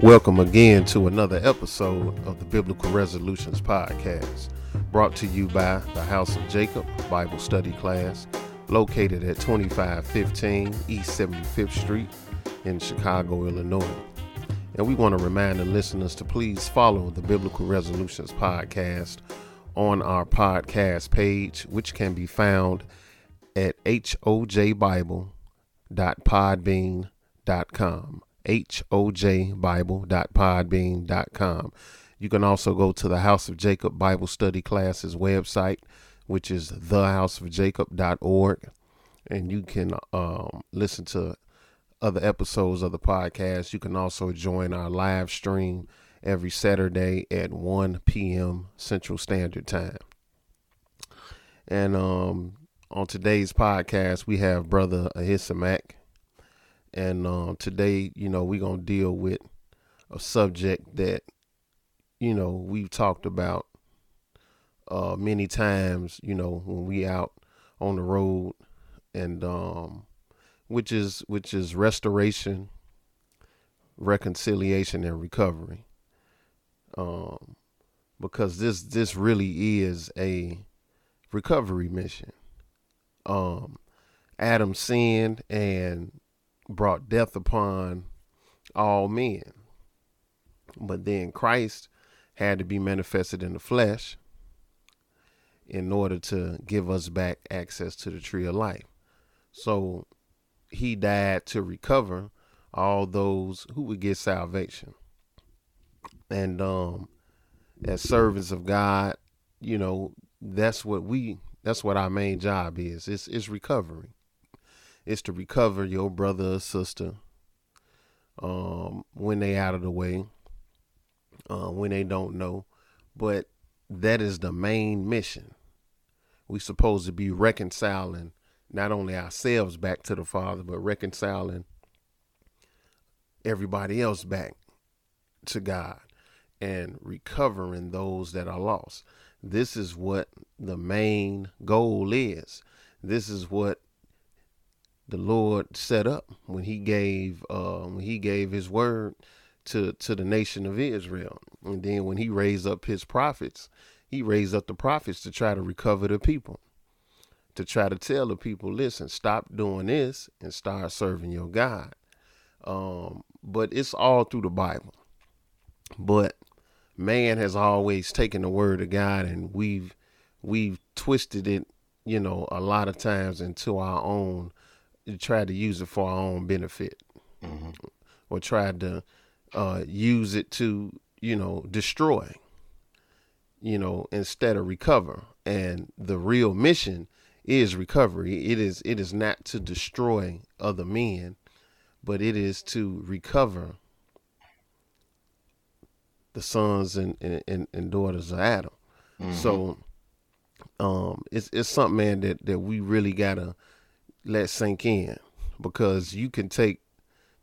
Welcome again to another episode of the Biblical Resolutions Podcast, brought to you by the House of Jacob Bible Study Class, located at 2515 East 75th Street in Chicago, Illinois. And we want to remind the listeners to please follow the Biblical Resolutions Podcast on our podcast page, which can be found at hojbible.podbean.com hojbible.podbean.com. You can also go to the House of Jacob Bible Study Classes website, which is thehouseofjacob.org, and you can um, listen to other episodes of the podcast. You can also join our live stream every Saturday at 1 p.m. Central Standard Time. And um, on today's podcast, we have Brother Ahisamak and um, today, you know, we're going to deal with a subject that, you know, we've talked about uh, many times, you know, when we out on the road and um, which is which is restoration, reconciliation and recovery. Um, because this this really is a recovery mission. Um, Adam sinned and brought death upon all men. But then Christ had to be manifested in the flesh in order to give us back access to the tree of life. So he died to recover all those who would get salvation. And um as servants of God, you know, that's what we that's what our main job is. It's it's recovery is to recover your brother or sister um, when they out of the way, uh, when they don't know. But that is the main mission. We supposed to be reconciling not only ourselves back to the Father, but reconciling everybody else back to God and recovering those that are lost. This is what the main goal is. This is what the Lord set up when He gave uh, when He gave His word to to the nation of Israel, and then when He raised up His prophets, He raised up the prophets to try to recover the people, to try to tell the people, listen, stop doing this and start serving your God. Um, but it's all through the Bible. But man has always taken the word of God and we've we've twisted it, you know, a lot of times into our own tried to use it for our own benefit, mm-hmm. or tried to uh, use it to you know destroy, you know, instead of recover. And the real mission is recovery. It is it is not to destroy other men, but it is to recover the sons and, and, and daughters of Adam. Mm-hmm. So um, it's it's something man that, that we really gotta let sink in because you can take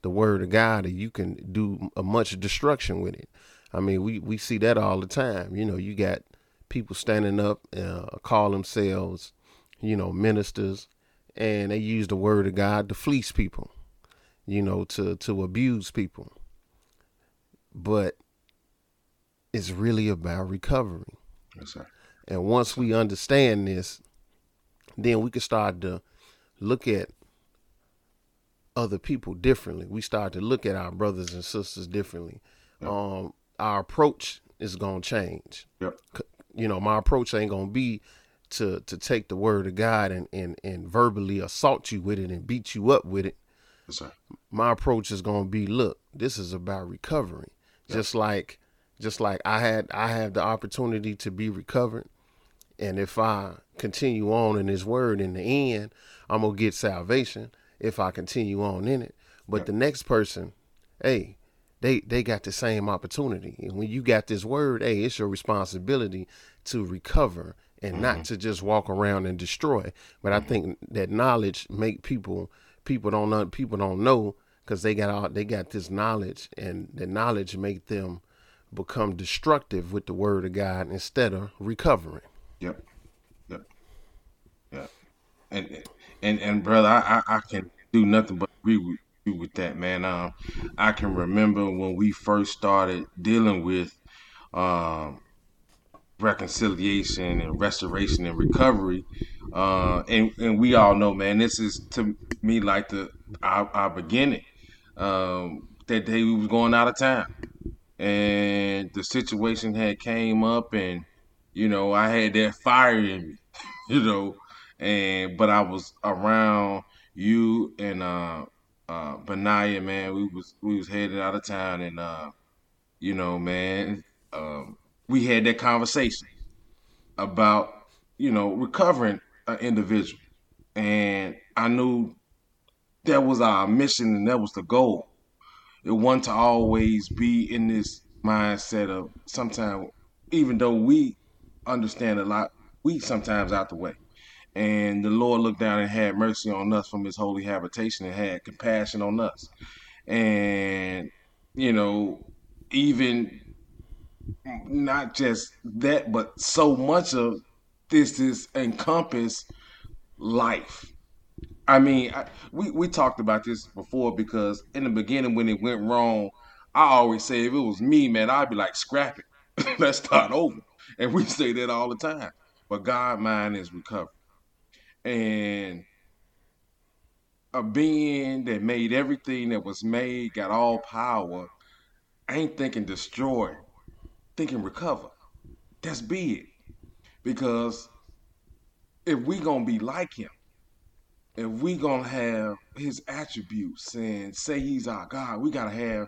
the word of God and you can do a much destruction with it. I mean, we, we see that all the time. You know, you got people standing up, uh, call themselves, you know, ministers, and they use the word of God to fleece people, you know, to, to abuse people. But it's really about recovery. Yes, sir. And once we understand this, then we can start to look at other people differently. We start to look at our brothers and sisters differently. Yep. Um, our approach is gonna change. Yep. You know, my approach ain't gonna be to to take the word of God and and and verbally assault you with it and beat you up with it. Yes, my approach is gonna be, look, this is about recovery. Yep. Just like just like I had I had the opportunity to be recovered. And if I continue on in his word in the end, I'm gonna get salvation if I continue on in it. But the next person, hey, they they got the same opportunity. And when you got this word, hey, it's your responsibility to recover and mm-hmm. not to just walk around and destroy. But mm-hmm. I think that knowledge make people people don't know people don't know because they got all they got this knowledge and the knowledge make them become destructive with the word of God instead of recovering. Yep. Yep. Yep. And and and and brother, I I, I can do nothing but agree with you with that, man. Um, I can remember when we first started dealing with um, reconciliation and restoration and recovery. Uh, and, and we all know, man, this is to me like the our, our beginning. Um, that day we was going out of town, and the situation had came up, and you know I had that fire in me, you know, and but I was around you and uh, uh, Benaya, man. We was we was headed out of town, and uh, you know, man, um, we had that conversation about you know recovering an individual, and I knew that was our mission and that was the goal. It wasn't to always be in this mindset of sometimes, even though we understand a lot, we sometimes out the way. And the Lord looked down and had mercy on us from his holy habitation and had compassion on us. And, you know, even not just that, but so much of this is encompass life. I mean, I, we we talked about this before because in the beginning when it went wrong, I always say if it was me, man, I'd be like scrap it, let's start over, and we say that all the time. But God, mine is recovery, and a being that made everything that was made, got all power, ain't thinking destroy, thinking recover. That's big. Because if we gonna be like him, if we gonna have his attributes and say he's our God, we gotta have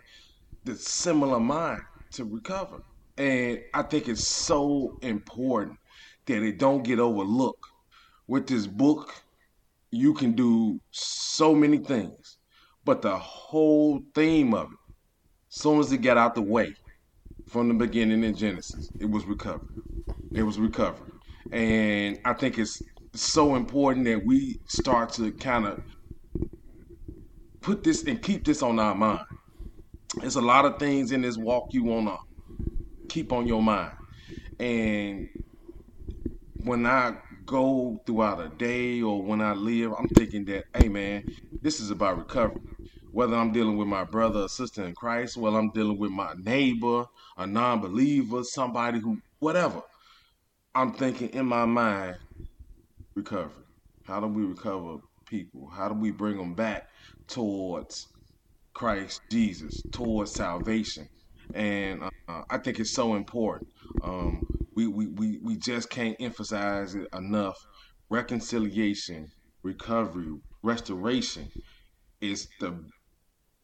the similar mind to recover. And I think it's so important that it don't get overlooked. With this book, you can do so many things, but the whole theme of it, as soon as it got out the way, from the beginning in Genesis. It was recovery. It was recovery. And I think it's so important that we start to kind of put this and keep this on our mind. There's a lot of things in this walk you want to keep on your mind. And when I go throughout a day or when I live, I'm thinking that, hey man, this is about recovery whether I'm dealing with my brother or sister in Christ, whether I'm dealing with my neighbor, a non believer, somebody who, whatever. I'm thinking in my mind, recovery. How do we recover people? How do we bring them back towards Christ Jesus, towards salvation? And uh, I think it's so important. Um, we, we, we, we just can't emphasize it enough. Reconciliation, recovery, restoration is the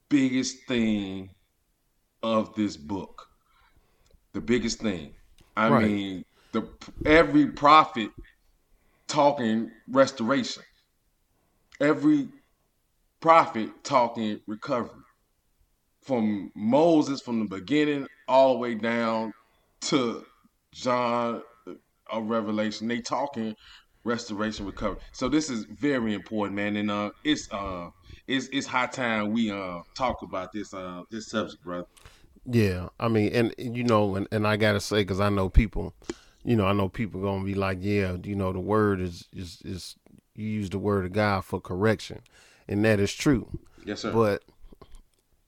biggest thing of this book. The biggest thing. I right. mean, the every prophet talking restoration. Every prophet talking recovery. From Moses from the beginning all the way down to John of Revelation. They talking restoration recovery. So this is very important, man. And uh it's uh it's it's high time we uh talk about this uh this subject, brother. Yeah, I mean, and you know, and, and I gotta say, because I know people, you know, I know people gonna be like, yeah, you know, the word is is is you use the word of God for correction, and that is true. Yes, sir. But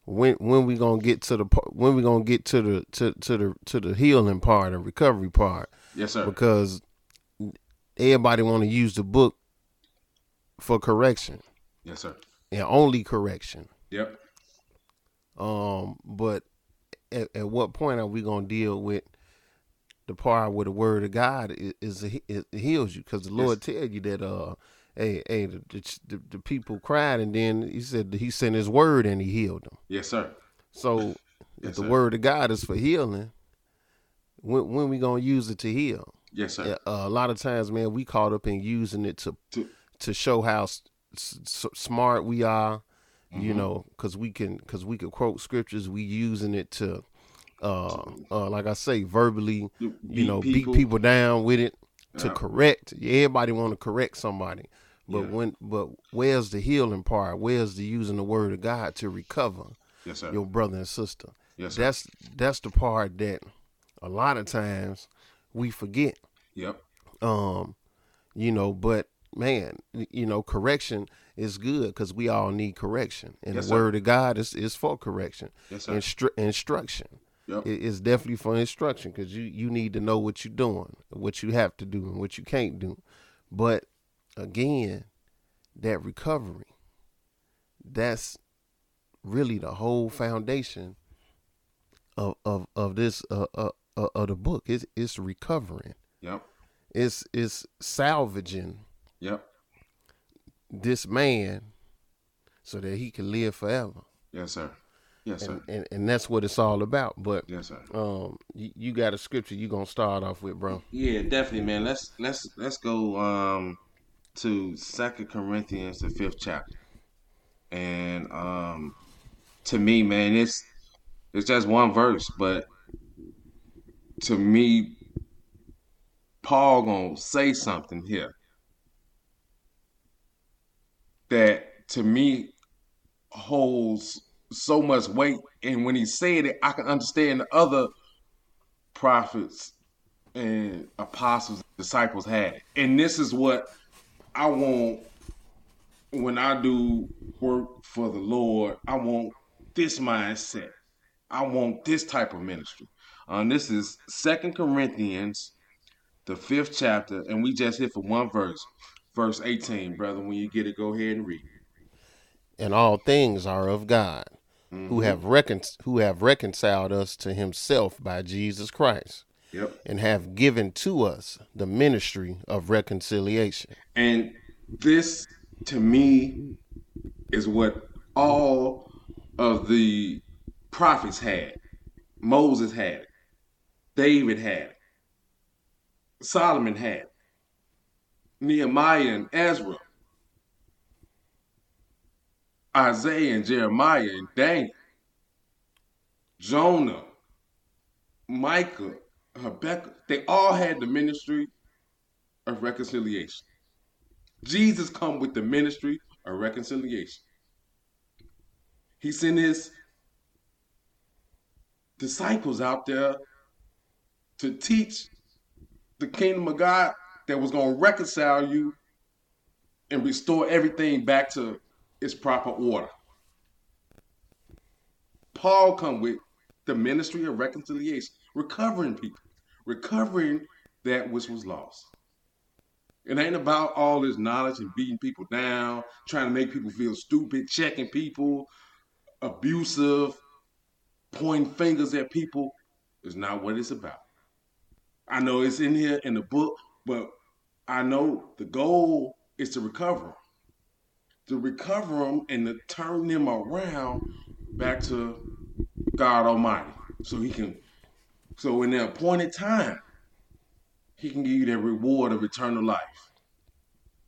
when when we gonna get to the when we gonna get to the to to the to the healing part and recovery part? Yes, sir. Because everybody want to use the book for correction. Yes, sir and only correction. Yep. Um, but at, at what point are we gonna deal with the part where the word of God is, is it heals you? Because the Lord yes. tell you that uh, hey, hey, the, the, the, people cried, and then He said He sent His word and He healed them. Yes, sir. So yes, if the sir. word of God is for healing, when when we gonna use it to heal? Yes, sir. Uh, a lot of times, man, we caught up in using it to to, to show how s- smart we are, mm-hmm. you know, because we can because we can quote scriptures. We using it to, uh, uh, like I say, verbally, beat you know, people. beat people down with it to yeah. correct. Everybody want to correct somebody, but yeah. when but where's the healing part? Where's the using the word of God to recover yes, your brother and sister? Yes, sir. that's that's the part that a lot of times we forget. Yep. Um, you know, but man, you know, correction is good because we all need correction, and Yes, the sir. word of God is is for correction, Yes, sir. Instru- instruction. Yep. It- it's definitely for instruction because you you need to know what you're doing, what you have to do, and what you can't do. But again, that recovery, that's really the whole foundation of of of this uh, uh, uh, of the book. It's it's recovering. Yep. It's it's salvaging Yep. this man so that he can live forever. Yes, sir. Yes, sir. And, and and that's what it's all about. But Yes, sir. um you, you got a scripture you gonna start off with, bro. Yeah, definitely, man. Let's let's let's go um to Second Corinthians, the fifth chapter, and um to me, man, it's it's just one verse, but to me, Paul gonna say something here that to me holds so much weight, and when he said it, I can understand the other prophets and apostles, disciples had. And this is what I want when I do work for the Lord. I want this mindset. I want this type of ministry. Um, this is Second Corinthians, the fifth chapter, and we just hit for one verse, verse 18, brother. When you get it, go ahead and read. And all things are of God, Mm-hmm. who have recon- who have reconciled us to himself by Jesus Christ, Yep. and have given to us the ministry of reconciliation. And this, to me, is what all of the prophets had. Moses had it. David had it. Solomon had it. Nehemiah and Ezra. Isaiah and Jeremiah and Daniel. Jonah. Micah. Habakkuk. They all had the ministry of reconciliation. Jesus come with the ministry of reconciliation. He sent his disciples out there to teach the kingdom of God that was going to reconcile you and restore everything back to its proper order. Paul come with the ministry of reconciliation, recovering people, recovering that which was lost. It ain't about all this knowledge and beating people down, trying to make people feel stupid, checking people, abusive, pointing fingers at people. Is not what it's about. I know it's in here in the book, but I know the goal is to recover to recover them and to turn them around back to God Almighty, so He can, so in the appointed time, He can give you that reward of eternal life.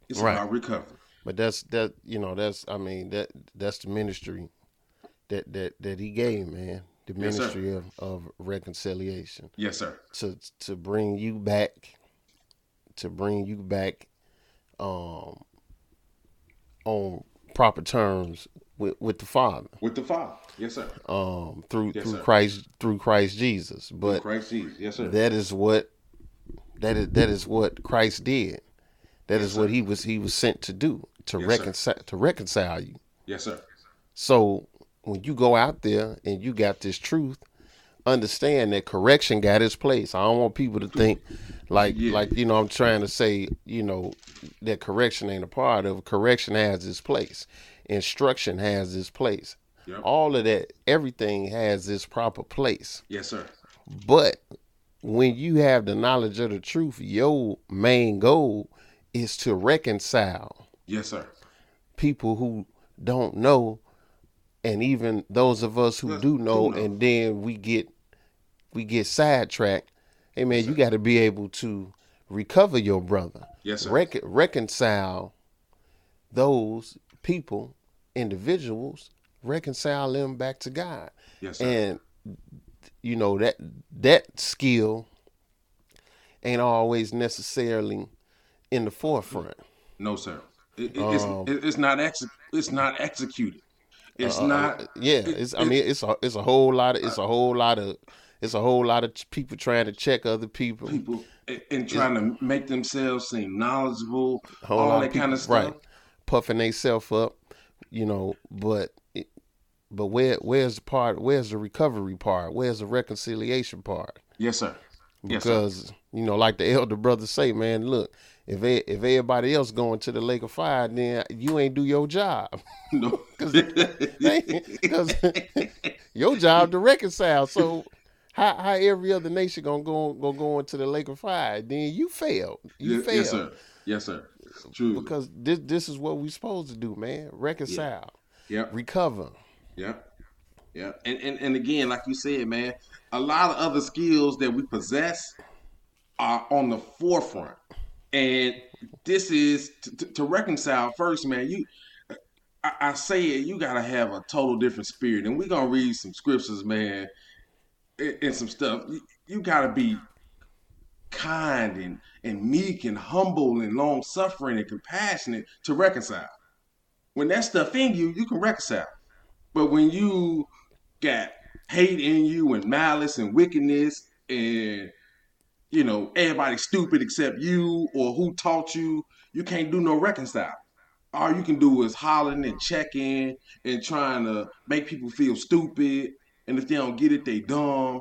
It's Right. about recovery. But that's that you know that's I mean that that's the ministry that that that he gave man the Yes, ministry of, of reconciliation Yes, sir. to to bring you back to bring you back um on proper terms with with the Father With the Father. Yes, sir. um through Yes, through sir. Christ through Christ Jesus but Christ Jesus. Yes, sir. that is what that is that is what Christ did that is Yes, what sir. he was he was sent to do to Yes, reconcile to reconcile you yes, sir. So when you go out there and you got this truth, understand that correction got its place. I don't want people to think like Yeah. like you know I'm trying to say you know that correction ain't a part of correction has its place. Instruction has its place. Yep. All of that, everything has its proper place. Yes, sir. But when you have the knowledge of the truth, your main goal is to reconcile Yes, sir. people who don't know and even those of us who do know, do know. and then we get we get sidetracked hey man you got to be able to recover your brother Yes, sir. Rec- reconcile those people individuals reconcile them back to god Yes, sir. and you know that that skill ain't always necessarily in the forefront no, sir. It, it- it's, Um, it- it's not ex- It's not executed. It's Uh, not. yeah it- it's i mean it's a it's a whole lot of it's a whole lot of it's a whole lot of people trying to check other people people eh, and, and trying to make themselves seem knowledgeable, all that people, kind of stuff. right puffing themselves up, you know. But it, but where where's the part? Where's the recovery part? Where's the reconciliation part? Yes, sir. Yes, Because you know, like the elder brothers say, man, look, if if everybody else going to the lake of fire, then you ain't do your job. No. Because your job to reconcile. So how how every other nation gonna go gonna go into the lake of fire? Then you failed. You yes, failed. yes, sir. Yes, sir. True. Because this this is what we supposed to do, man. Reconcile, Yep. recover. Yeah. Yeah. And, and and again, like you said, man, a lot of other skills that we possess are on the forefront. And this is to, to, to reconcile first, man. You I, I say it, you gotta have a total different spirit. And we're gonna read some scriptures, man, and, some stuff. You, you gotta be kind and, and meek and humble and long suffering and compassionate to reconcile. When that stuff in you, you can reconcile. But when you got hate in you and malice and wickedness and you know everybody's stupid except you or who taught you, you can't do no reconcile. All you can do is hollering and checking and trying to make people feel stupid. And if they don't get it, they dumb.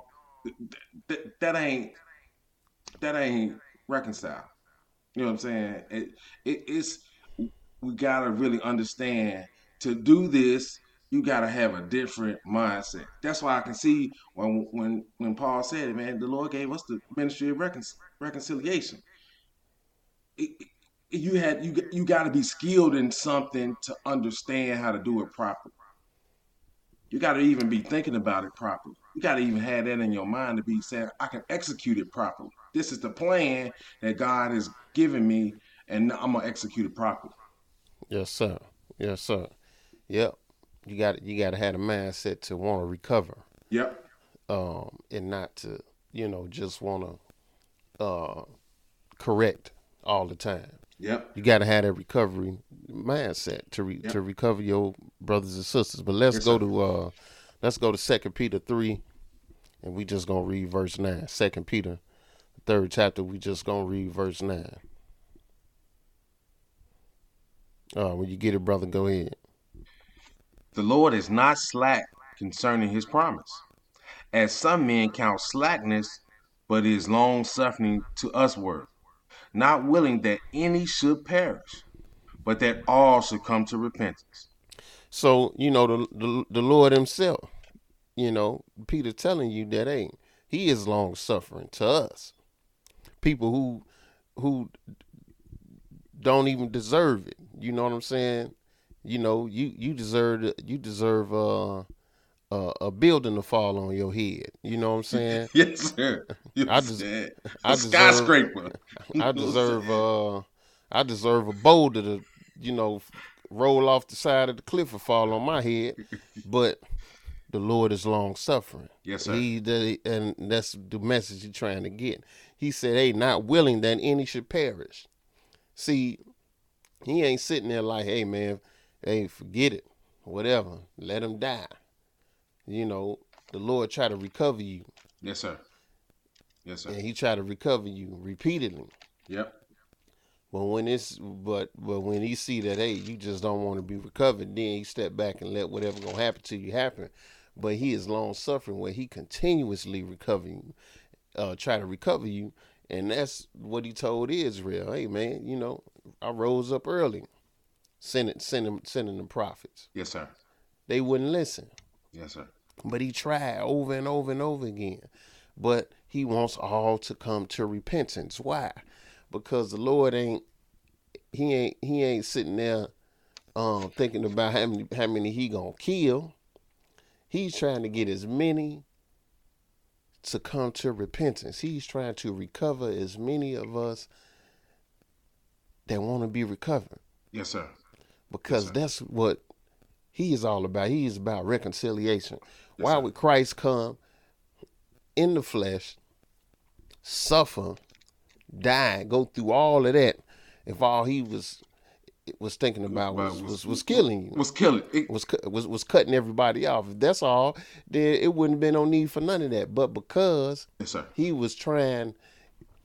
That, that ain't that ain't reconcile. You know what I'm saying? It, it it's we gotta really understand to do this you got to have a different mindset. That's why I can see when when when Paul said it, man, the Lord gave us the ministry of recon- reconciliation. It, you had you you got to be skilled in something to understand how to do it properly. You got to even be thinking about it properly. You got to even have that in your mind to be saying, I can execute it properly. This is the plan that God has given me, and I'm gonna execute it properly. Yes, sir. Yes, sir. Yep. You got you got to have a mindset to want to recover, Yep. um, and not to you know just want to uh, correct all the time. Yep. You got to have that recovery mindset to re- Yep. to recover your brothers and sisters. But let's Yes, go sir. to uh, let's go to Second Peter three, and we just gonna read verse nine. Second Peter, third chapter. We just gonna read verse nine. Uh, when you get it, brother, go ahead. The Lord is not slack concerning his promise, as some men count slackness, but is long suffering to usward, not willing that any should perish, but that all should come to repentance. So you know the the, the Lord Himself, you know Peter telling you that hey, He is long suffering to us, people who who don't even deserve it. You know what I'm saying? You know you you deserve you deserve uh, uh, a building to fall on your head. You know what I'm saying? Yes, sir. You I des- I a deserve- skyscraper. I deserve uh I deserve a boulder to, you know, roll off the side of the cliff and fall on my head. But the Lord is long suffering. Yes, sir. He the, and that's the message he's trying to get. He said, Hey, not willing that any should perish. See, he ain't sitting there like, hey man, hey, forget it. Whatever. Let him die. You know, the Lord try to recover you. Yes, sir. Yes, sir. And he try to recover you repeatedly. Yep. But when it's but but when he see that hey you just don't want to be recovered, then he step back and let whatever gonna happen to you happen. But he is long suffering where he continuously recovering, uh, try to recover you, and that's what he told Israel. Hey man, you know I rose up early, sending sending sending the prophets. Yes, sir. They wouldn't listen, Yes, sir. but he tried over and over and over again. But he wants all to come to repentance. Why? Because the Lord ain't he ain't he ain't sitting there um thinking about how many how many he gonna kill. He's trying to get as many to come to repentance. He's trying to recover as many of us that want to be recovered Yes, sir. because sir. that's what he is all about. He is about reconciliation. Why would Christ come in the flesh, suffer, die, go through all of that if all he was was thinking about was Was- was, was killing you? Was killing. It, was was was cutting everybody off. If that's all, then it wouldn't have been no need for none of that. But because yes, sir. he was trying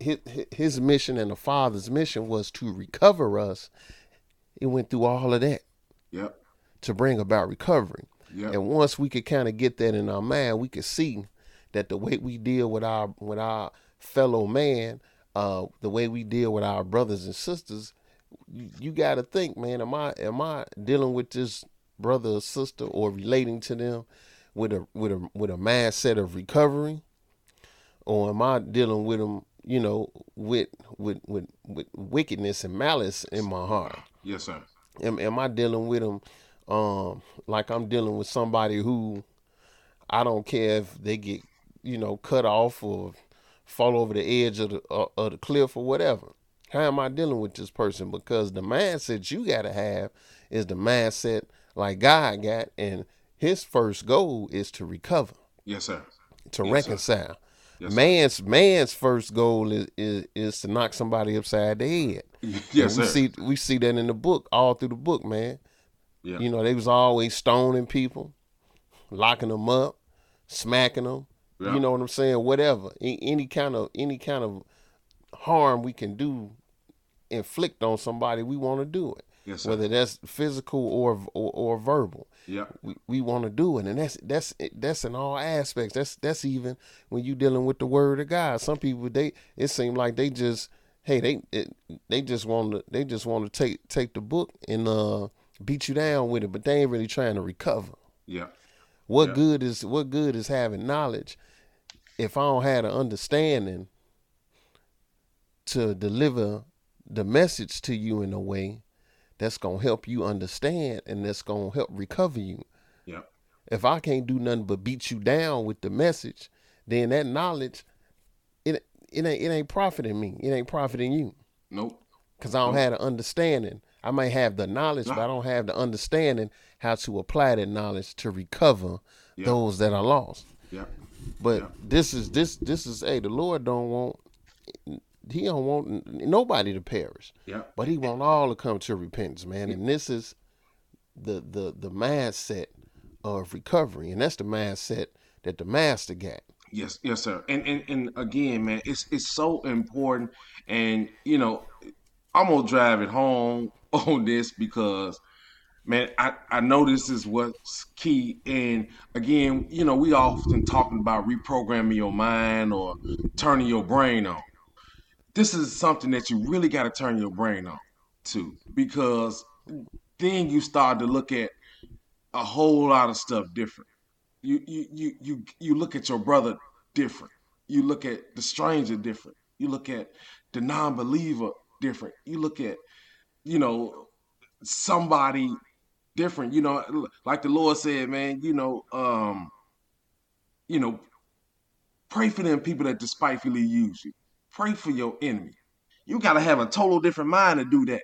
his, his mission and the father's mission was to recover us It went through all of that Yep. To bring about recovery. Yep. And once we could kind of get that in our mind, we could see that the way we deal with our with our fellow man, uh, the way we deal with our brothers and sisters, you, you got to think, man, am I am I dealing with this brother or sister or relating to them with a with a with a mindset of recovery, or am I dealing with them, you know, with with with, with wickedness and malice in my heart? Yes, sir. am, am I dealing with them um like I'm dealing with somebody who I don't care if they get you know cut off or fall over the edge of the uh, of the cliff or whatever. How am I dealing with this person? Because the mindset you got to have is the mindset like God got, and His first goal is to recover, Yes, sir. to Yes, sir. reconcile. Yes, sir. man's man's first goal is, is is to knock somebody upside the head. Yes, And we sir. see we see that in the book, all through the book, man. Yeah. You know, they was always stoning people, locking them up, smacking them. Yeah. You know what I'm saying? Whatever, any kind of any kind of harm we can do, inflict on somebody, we want to do it. Yes. Whether that's physical or or, or verbal, Yeah, we, we want to do it, and that's that's that's in all aspects. That's that's even when you dealing with the word of God. Some people they it seems like they just hey they it, they just want to they just want to take take the book and uh beat you down with it, but they ain't really trying to recover. Yep. What Yeah. good is what good is having knowledge if I don't have an understanding to deliver the message to you in a way that's gonna help you understand and that's gonna help recover you. Yep. If I can't do nothing but beat you down with the message, then that knowledge it it ain't it ain't profiting me. It ain't profiting you. Nope. Cause I don't have an understanding. I may have the knowledge, but I don't have the understanding how to apply that knowledge to recover Yeah. those that are lost. Yep. But Yeah. this is this this is hey, the Lord don't want he don't want nobody to perish, Yep. but he want all to come to repentance, man. And this is the the the mindset of recovery, and that's the mindset that the master got. Yes, yes, sir. And and and again, man, it's it's so important. And you know, I'm gonna drive it home on this because, man, I I know this is what's key. And again, you know, we often talking about reprogramming your mind or turning your brain on. This is something that you really got to turn your brain on to because then you start to look at a whole lot of stuff different you you you you you look at your brother different. You look at the stranger different. You look at the non-believer different. You look at you know somebody different. You know, like the Lord said, man. You know, um, you know, pray for them people that despitefully use you. Pray for your enemy. You got to have a total different mind to do that.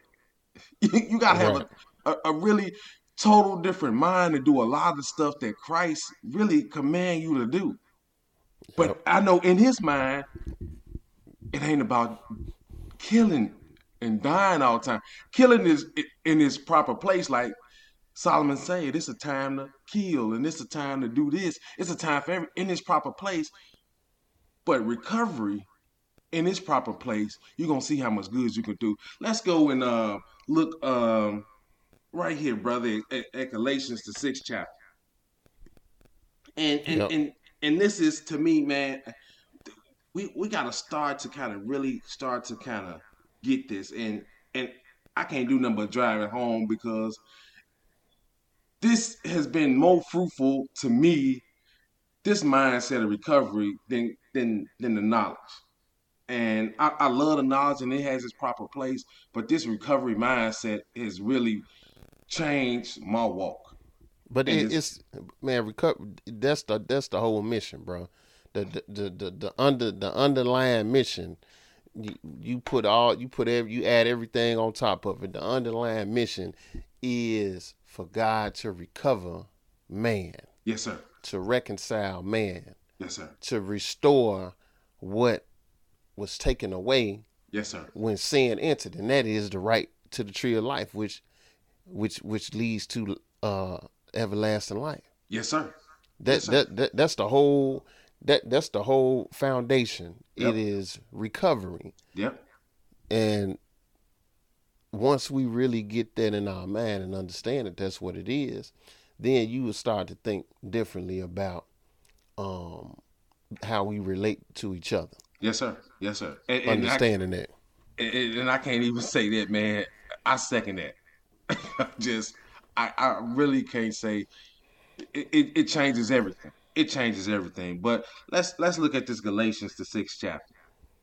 you got to have Right. a, a, a really total different mind to do a lot of the stuff that Christ really command you to do. But. I know in his mind, it ain't about killing and dying all the time. Killing is in its proper place, like Solomon said, it's a time to kill and it's a time to do this. It's a time for every in its proper place. But recovery in its proper place, you're gonna see how much good you can do. Let's go and uh, look um, right here, brother, at, at Galatians the sixth chapter. And and, Yep. and and this is to me, man. We we gotta start to kind of really start to kind of get this, and and I can't do nothing but drive it home because this has been more fruitful to me, this mindset of recovery than than than the knowledge. And I, I love the knowledge and it has its proper place, but this recovery mindset has really changed my walk. But it, it's- it's man, recover. That's the that's the whole mission, bro. The the the the, the under the underlying mission. You, you put all you put every you add everything on top of it. The underlying mission is for God to recover man, Yes, sir. to reconcile man, Yes, sir. to restore what was taken away Yes, sir. when sin entered, and that is the right to the tree of life, which which which leads to uh everlasting life. Yes, sir. That, Yes, sir. that that that's the whole that that's the whole foundation. Yep. It is recovery, Yep. and once we really get that in our mind and understand that that's what it is, then you will start to think differently about um, how we relate to each other. Yes, sir. Yes, sir. And, and Understanding I, that. And, and I can't even say that, man. I second that. Just, I, I really can't say. It, it, it changes everything. It changes everything. But let's let's look at this Galatians, the sixth chapter,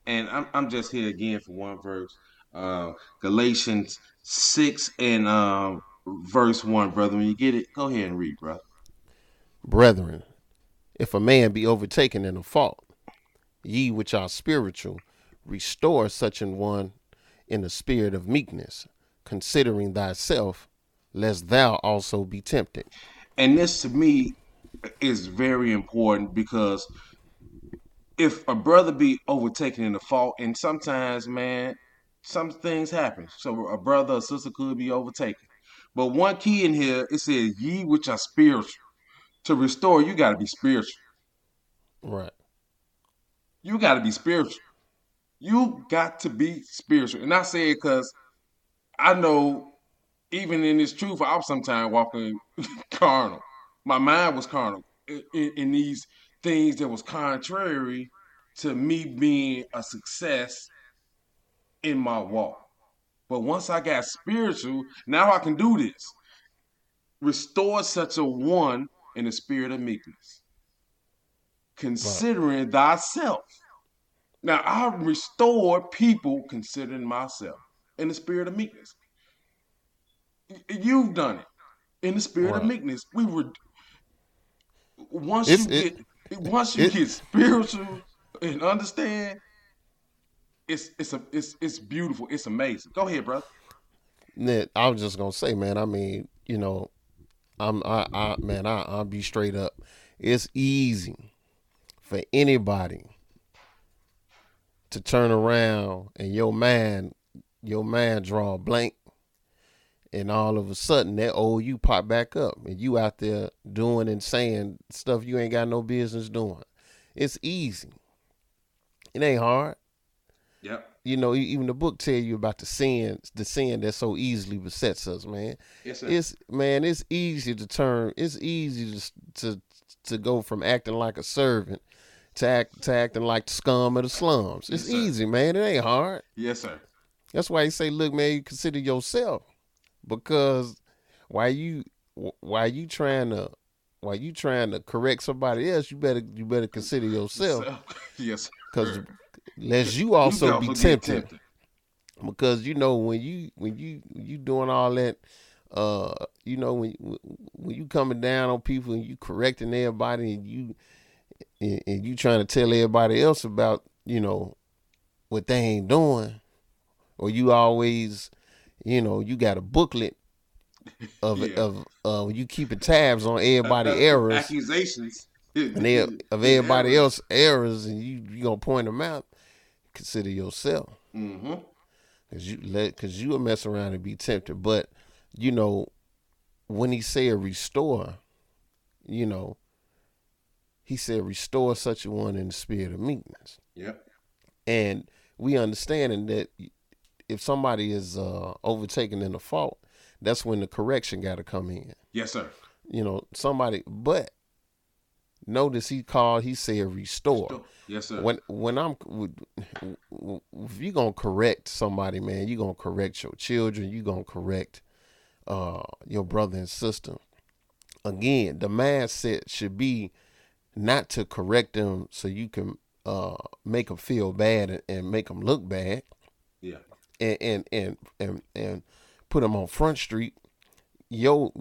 and I'm I'm just here again for one verse. Uh, Galatians six and um, verse one, brother. When you get it, go ahead and read, brother. Brethren, if a man be overtaken in a fault, ye which are spiritual, restore such an one in the spirit of meekness, considering thyself, lest thou also be tempted. And this to me is very important because if a brother be overtaken in the fault, and sometimes, man, some things happen. So a brother or sister could be overtaken. But one key in here, it says, ye which are spiritual. To restore, you got to be spiritual. Right. You got to be spiritual. You got to be spiritual. And I say it because I know even in this truth, I was sometimes walking carnal. My mind was carnal in, in, these things that was contrary to me being a success in my walk. But once I got spiritual, now I can do this. Restore such a one in the spirit of meekness, considering thyself. Now I restore people considering myself in the spirit of meekness. You've done it in the spirit of meekness. We were once it's, you it, get once you it, get spiritual and understand it's it's a it's it's beautiful. It's amazing. Go ahead, brother. Ned, I was just gonna say, man. I mean, you know, I'm I, I man, I I'll be straight up. It's easy for anybody to turn around and your man, your man draw a blank, and all of a sudden that old you pop back up, and you out there doing and saying stuff you ain't got no business doing. It's easy. It ain't hard. Yep. You know, even the book tell you about the sin, the sin that so easily besets us, man. Yes, sir. It's man, it's easy to turn. It's easy to to to go from acting like a servant to act to acting like the scum of the slums. It's yes, easy, man. It ain't hard. Yes, sir. That's why you say, look, man, you consider yourself because why you why you trying to why you trying to correct somebody else, you better you better consider yourself. yes, because lest you also, you be tempted. tempted. Because you know when you when you when you doing all that, uh, you know when when you coming down on people and you correcting everybody and you and, and you trying to tell everybody else about you know what they ain't doing, or you always, you know, you got a booklet of yeah. of uh, you keeping tabs on everybody errors, accusations, and they, of everybody else errors, and you you gonna point them out consider yourself. Mm-hmm. Cause you let, cause you will mess around and be tempted. But you know, when he said restore, you know, he said restore such a one in the spirit of meekness. Yep. And we understanding that if somebody is uh, overtaken in a fault, that's when the correction got to come in. Yes, sir. You know, somebody, but notice he called, he said restore. restore. Yes, sir. When when I'm if you gonna correct somebody, man, you gonna correct your children. You gonna correct uh, your brother and sister. Again, the mindset should be not to correct them so you can uh, make them feel bad and, and make them look bad. Yeah. And and and and, and put them on front street. Your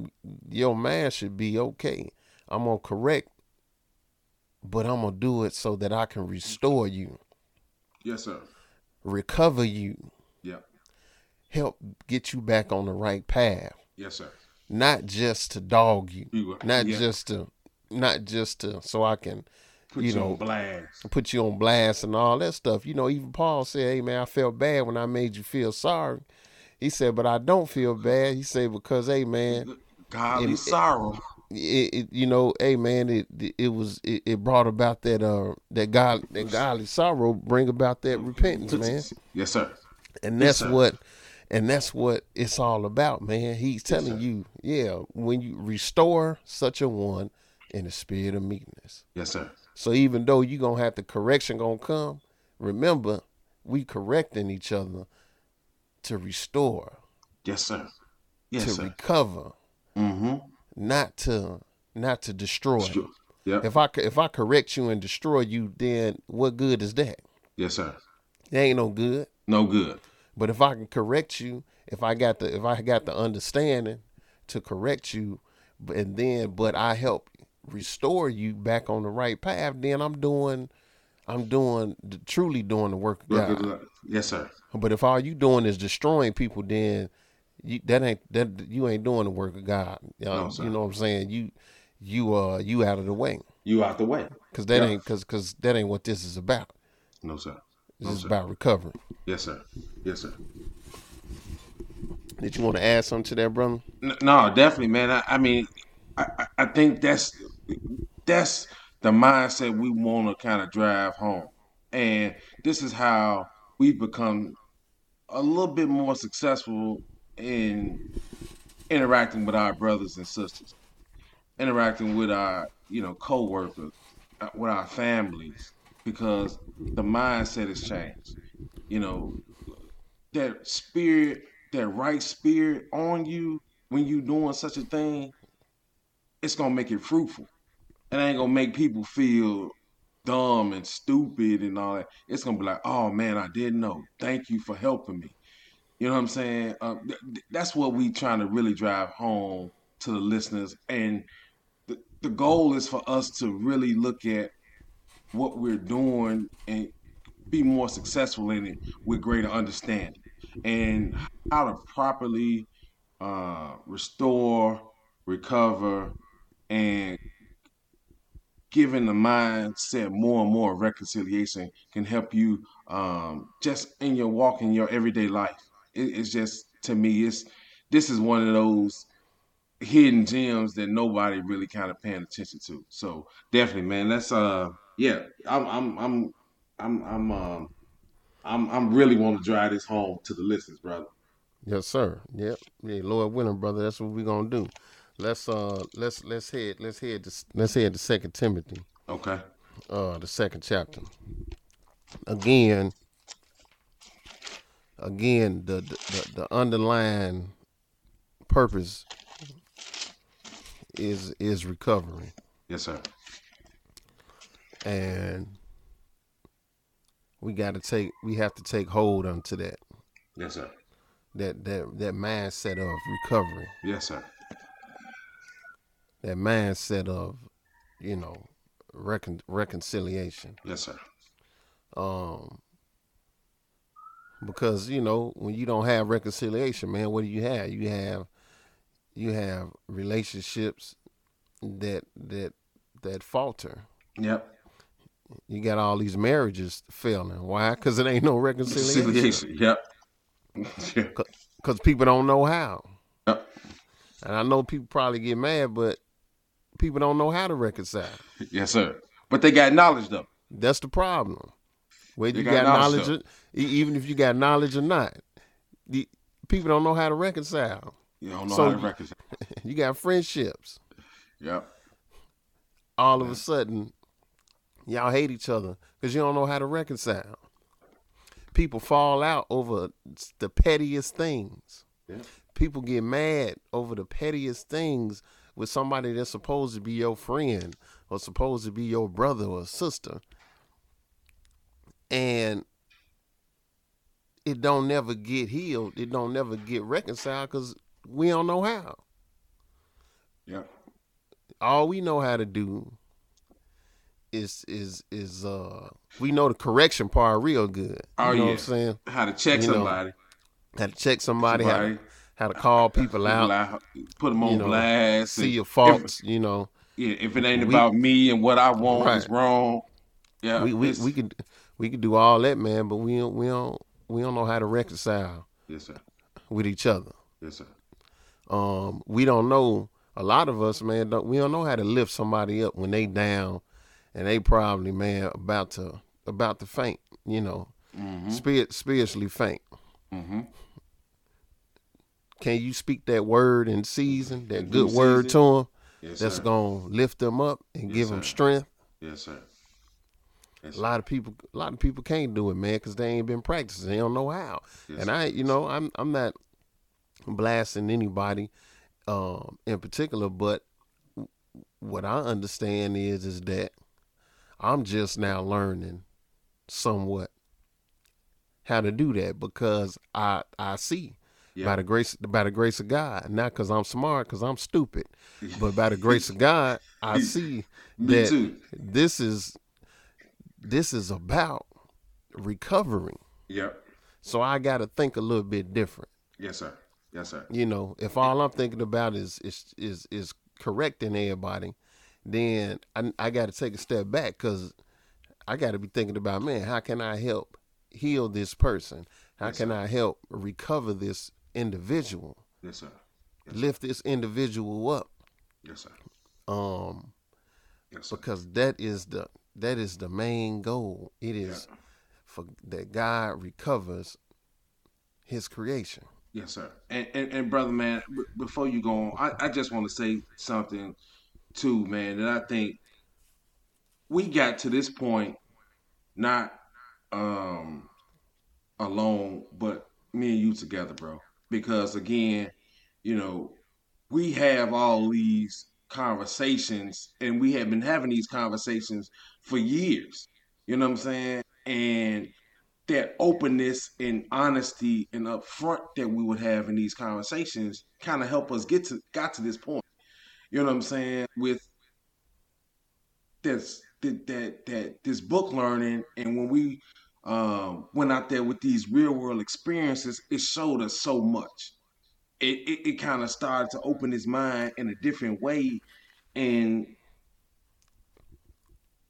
your man should be okay. I'm gonna correct but I'm gonna do it so that I can restore you. Yes, sir. Recover you. Yep. Help get you back on the right path. Yes, sir. Not just to dog you. you not just to not just to so I can put you, you know blast. Put you on blast and all that stuff. You know, even Paul said, Hey man, I felt bad when I made you feel sorry. He said, but I don't feel bad. He said, because hey man, godly sorrow it, it, you know, hey man, it it was it, it, brought about that uh that God that godly sorrow bring about that repentance, man. Yes, sir. And that's yes, sir. what And that's what it's all about, man. He's telling sir. you, yeah, when you restore such a one in the spirit of meekness. Yes, sir. So even though you're gonna have the correction gonna come, remember we correcting each other to restore, Yes, sir. Yes, to sir. recover, Mm-hmm. not to not to destroy. Yep. If I if I correct you and destroy you, then what good is that? Yes, sir. It ain't no good. No good. But if I can correct you, if I got the if I got the understanding to correct you, and then but I help restore you back on the right path, then I'm doing I'm doing truly doing the work of God. Yes, sir. But if all you doing is destroying people, then you, that ain't that you ain't doing the work of God. You know, No, you know what I'm saying? You you uh you out of the way You out the way. because that Yeah. ain't because because that ain't what this is about. No, sir. This No, is sir. about recovery. Yes, sir. Yes, sir. Did you want to add something to that, brother? No, definitely, man. I, I mean, I- I think that's that's the mindset we want to kind of drive home, and this is how we've become a little bit more successful in interacting with our brothers and sisters, interacting with our you know coworkers, uh, with our families, because the mindset has changed. You know, that spirit, that right spirit on you when you doing such a thing, it's gonna make it fruitful. It ain't gonna make people feel dumb and stupid and all that. It's gonna be like, oh man, I didn't know. Thank you for helping me. You know what I'm saying? Uh, th- th- that's what we trying to really drive home to the listeners. And the, the goal is for us to really look at what we're doing and be more successful in it with greater understanding and how to properly uh, restore, recover, and giving the mindset more and more reconciliation can help you um, just in your walk in your everyday life. It, it's just to me, it's this is one of those hidden gems that nobody really kind of paying attention to. So definitely, man, that's uh, yeah, I'm I'm I'm I'm I'm um. I'm I'm really want to drive this home to the listeners, brother. Yes, sir. Yep. Yeah, Lord willing, brother. That's what we're gonna do. Let's uh let's let's head let's head to let's head to Second Timothy, Okay. uh the second chapter. Again, again, the the, the, underlying purpose is is recovery. Yes, sir. And we gotta take we have to take hold onto that. Yes, sir. That that that mindset of recovery. Yes, sir. That mindset of, you know, recon- reconciliation. Yes, sir. Um, because you know when you don't have reconciliation, man, what do you have? You have, you have relationships that that that falter. Yep. You got all these marriages failing. Why? Because it ain't no reconciliation. Reconciliation. Yep. Because people don't know how. Yep. And I know people probably get mad, but people don't know how to reconcile. Yes, sir. But they got knowledge though. That's the problem. Whether They you got got, knowledge, knowledge, or, even if you got knowledge or not, the people don't know how to reconcile. You don't know So- how to reconcile. You got friendships. Yep. All of a sudden, y'all hate each other because you don't know how to reconcile. People fall out over the pettiest things. Yeah. People get mad over the pettiest things with somebody that's supposed to be your friend or supposed to be your brother or sister. And it don't never get healed. It don't never get reconciled because we don't know how. Yep. all we know how to do is is is uh we know the correction part real good. You Oh, know what yeah. I'm saying? How to check You know, somebody. How to check somebody, how to, how to call people out, Out, put them on you know, blast. see your faults, you know. If, yeah, if it ain't We- about me and what I want Right. is wrong. Yeah. we we, we can we can do all that, man, but we don't we don't we don't know how to reconcile Yes, sir. with each other. Yes, sir. Um we don't know a lot of us, man, don't we don't know how to lift somebody up when they down and they probably, man, about to about to faint, you know. Mm-hmm. Spirit spiritually faint. Mm-hmm. Can you speak that word in season, that In good word season. to them Yes, that's sir. gonna lift them up and Yes, give them sir. strength? Yes, sir. Yes, A lot of people, a lot of people can't do it, man, because they ain't been practicing. They don't know how. And sir. I, you know, I'm I'm not blasting anybody um, in particular, but what I understand is is that I'm just now learning somewhat how to do that because I I see By the grace by the grace of God, not because I'm smart, because I'm stupid, but by the grace of God, I see that too. this is this is about recovering. Yep. So I got to think a little bit different. Yes, sir. Yes, sir. You know, if all I'm thinking about is is is, is correcting everybody, then I, I got to take a step back because I got to be thinking about, man, how can I help heal this person? How Yes, can sir. I help recover this individual, Yes, sir. Yes, sir. lift this individual up? Yes, sir. Um, Yes, sir. because that is the that is the main goal. It is Yeah. for that God recovers His creation. Yes, sir. And, and, and brother, man, b- before you go on, I, I just want to say something too, man, that I think we got to this point not um alone, but me and you together, bro. Because again, you know, we have all these conversations and we have been having these conversations for years. You know what I'm saying? And that openness and honesty and upfront that we would have in these conversations kind of help us get to got to this point. You know what I'm saying? With this that that, that this book learning and when we um, went out there with these real world experiences, it showed us so much. It it, it kind of started to open his mind in a different way and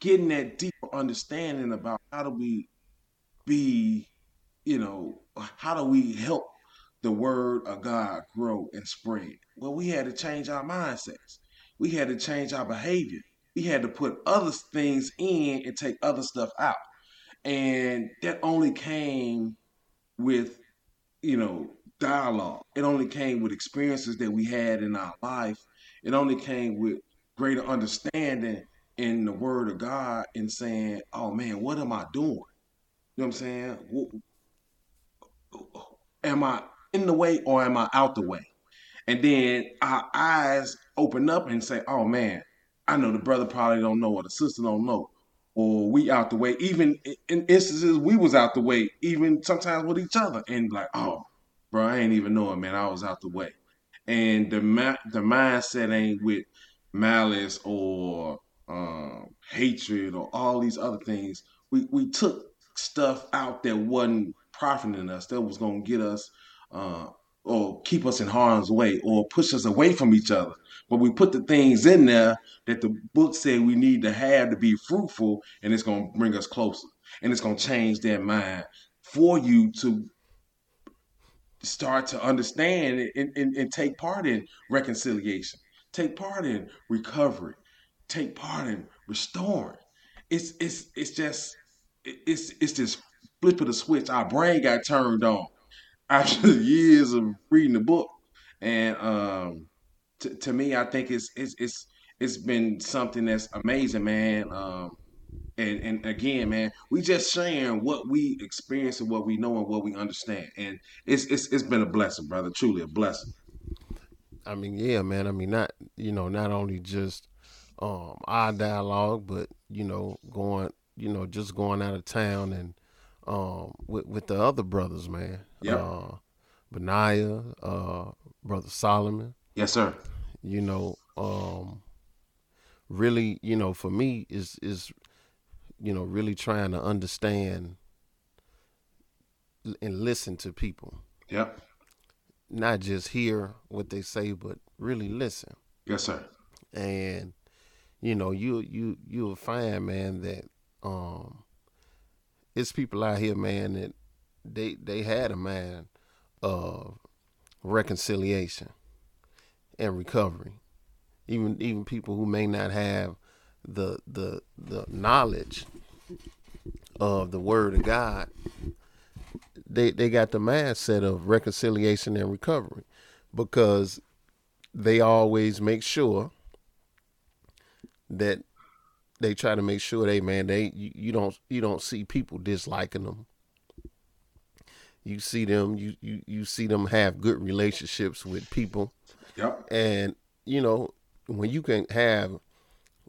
getting that deeper understanding about how do we be, you know, how do we help the word of God grow and spread? Well, we had to change our mindsets. We had to change our behavior. We had to put other things in and take other stuff out. And that only came with, you know, dialogue. It only came with experiences that we had in our life. It only came with greater understanding in the word of God and saying, oh man, what am I doing? You know what I'm saying? Am I in the way or am I out the way? And then our eyes open up and say, oh man, I know the brother probably don't know or the sister don't know. Or we out the way. Even in- in instances we was out the way, even sometimes with each other. And like, oh, bro, I ain't even know it, man. I was out the way. And the ma- the mindset ain't with malice or um, hatred or all these other things. We we took stuff out that wasn't profiting us, that was gonna get us uh, or keep us in harm's way or push us away from each other. But we put the things in there that the book said we need to have to be fruitful, and it's gonna bring us closer, and it's gonna change their mind for you to start to understand and, and, and take part in reconciliation, take part in recovery, take part in restoring. It's it's it's just it's it's this flip of the switch. Our brain got turned on after years of reading the book, and um, to, to me, I think it's it's it's it's been something that's amazing, man. Um, and and again, man, we just sharing what we experience and what we know and what we understand, and it's it's it's been a blessing, brother. Truly a blessing. I mean, yeah, man. I mean, not you know, not only just um our dialogue, but you know, going, you know, just going out of town and um with with the other brothers, man. Yeah. Uh, Benaiah, uh, brother Solomon. Yes, sir. You know, um, really, you know, for me is is you know really trying to understand and listen to people, Yep. not just hear what they say, but really listen. Yes, sir. and you know you you you'll find man that um it's people out here man that they they had a mind of reconciliation and recovery. Even even people who may not have the the the knowledge of the word of God they they got the mindset of reconciliation and recovery because they always make sure that they try to make sure they man they you, you don't you don't see people disliking them you see them you, you you see them have good relationships with people Yep. and you know when you can have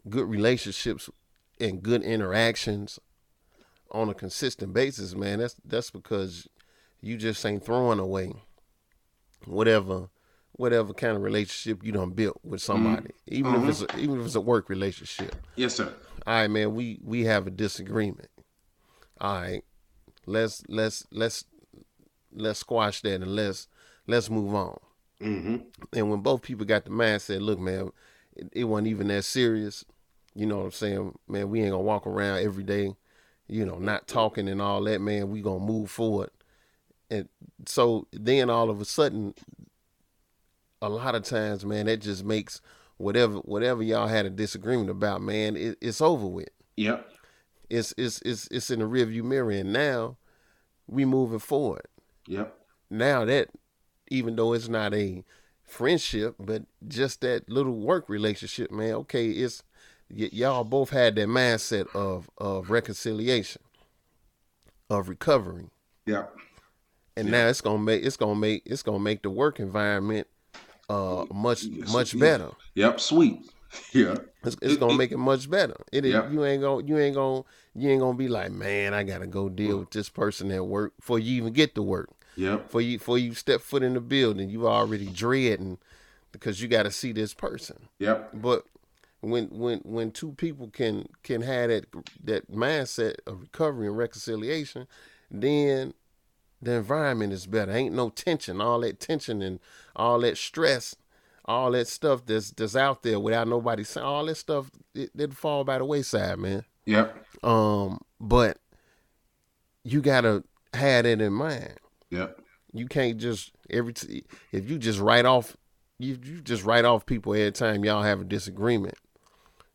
good relationships and good interactions on a consistent basis man that's that's because you just ain't throwing away whatever whatever kind of relationship you done built with somebody even if it's a, even if it's a work relationship. Yes, sir. all right man we we have a disagreement. All right let's let's let's let's squash that and let's let's move on. Mm-hmm. and when both people got the mindset look man it, it wasn't even that serious. You know what i'm saying? Man we ain't gonna walk around every day you know not talking and all that man. We gonna move forward. And so then all of a sudden a lot of times man that just makes whatever whatever y'all had a disagreement about man it, it's over with Yep. it's it's it's it's in the rearview mirror and now we moving forward Yep. now that even though it's not a friendship but just that little work relationship man okay it's y- y'all both had that mindset of of reconciliation of recovery Yep. and now it's gonna make it's gonna make it's gonna make the work environment uh much much better Yep. Sweet. Yeah. it's, it's It- gonna make it much better. It is you ain't gonna you ain't gonna you ain't gonna be like, man, I gotta go deal with this person at work before you even get to work. Yep. For you before you step foot in the building, you already dreading because you gotta see this person. Yep. But when when when two people can can have that that mindset of recovery and reconciliation, then the environment is better. Ain't no tension, all that tension and all that stress, all that stuff that's that's out there without nobody saying all that stuff it it fall by the wayside, man. Yep. Um, but you gotta have that in mind. Yep. You can't just every t- if you just write off you you just write off people every time y'all have a disagreement,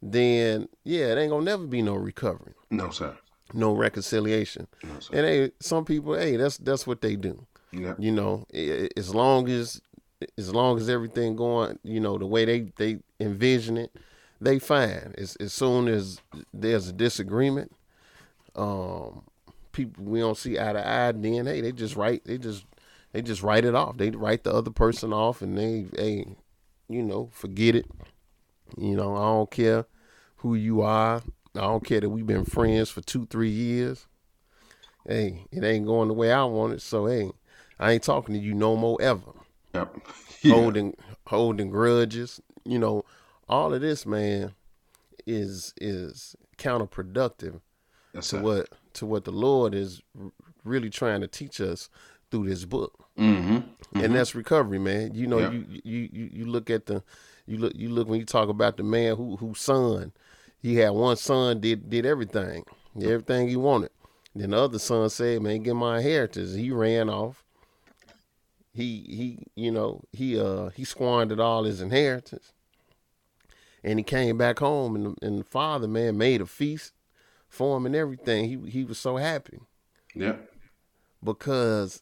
then yeah, it ain't gonna never be no recovery, No, sir. No reconciliation. And hey, some people, hey, that's that's what they do. Yep. You know, as long as as long as everything going, you know, the way they they envision it, they fine. As as soon as there's a disagreement, um, people we don't see eye to eye, then hey, they just write they just they just write it off. They write the other person off, and they hey, you know, forget it. You know, I don't care who you are. I don't care that we've been friends for two, three years. Hey, it ain't going the way I want it. So hey, I ain't talking to you no more ever. Yep. Yeah. Holding holding grudges. You know, all of this, man, is is counterproductive Yes, to sir. what to what the Lord is really trying to teach us through this book. Mm-hmm. And that's recovery, man. You know, Yeah. you, you you you look at the you look you look when you talk about the man who whose son he had one son did did everything, did everything he wanted. Then the other son said, "Man, get my inheritance." He ran off. He he you know he uh he squandered all his inheritance, and he came back home, and the, and the father man made a feast for him and everything. He he was so happy Yep. because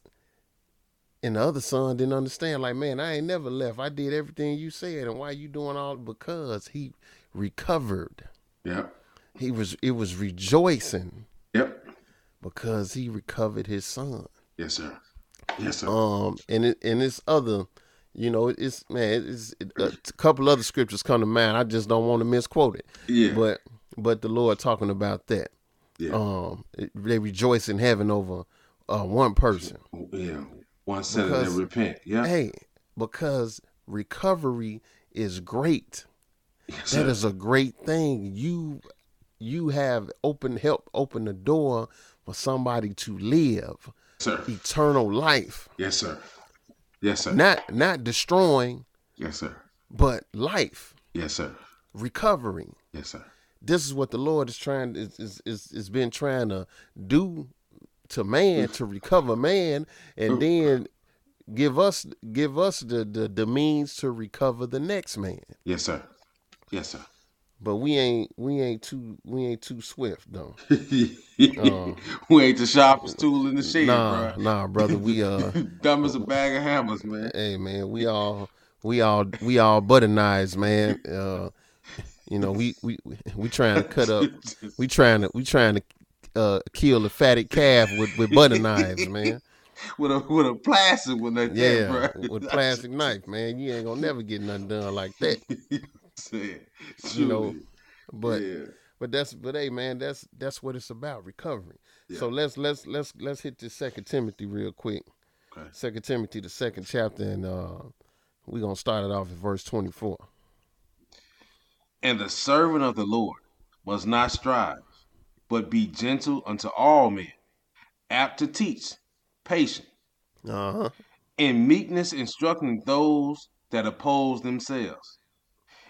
and the other son didn't understand like man i ain't never left i did everything you said and why you doing all because he recovered Yep. he was it was rejoicing Yep. because he recovered his son Yes, sir. Yes, sir. um and it and this other you know it's man it's it, a couple other scriptures come to mind i just don't want to misquote it yeah. but but the lord talking about that yeah. um they rejoice in heaven over uh one person yeah. One sinner that repent. Yeah. Hey, because recovery is great. Yes, That is a great thing. You you have opened help open the door for somebody to live sir. eternal life. Yes, sir. Yes, sir. Not not destroying, Yes, sir. but life, Yes, sir. recovery. Yes, sir. This is what the Lord is trying is is is, is been trying to do to man to recover man and then give us give us the, the the means to recover the next man. Yes, sir. Yes, sir. but we ain't we ain't too we ain't too swift though. we ain't the sharpest tool in the shed, Nah, bro. nah, brother. We uh, Dumb as a bag of hammers, man. hey man, we all we all we all butter knives, man. Uh, you know, we we we trying to cut up. We trying to we trying to uh kill the fatted calf with with butter knives, man. with a with a plastic one Yeah, with plastic knife, man. You ain't gonna never get nothing done like that. Said, You know. But yeah. but that's but hey man, that's that's what it's about, recovery. Yeah. So let's let's let's let's hit this second Timothy real quick. Okay. Second Timothy, the second chapter, and uh we're gonna start it off at verse twenty four. And the servant of the Lord must not strive, but be gentle unto all men, apt to teach, patient, Uh-huh. in meekness instructing those that oppose themselves.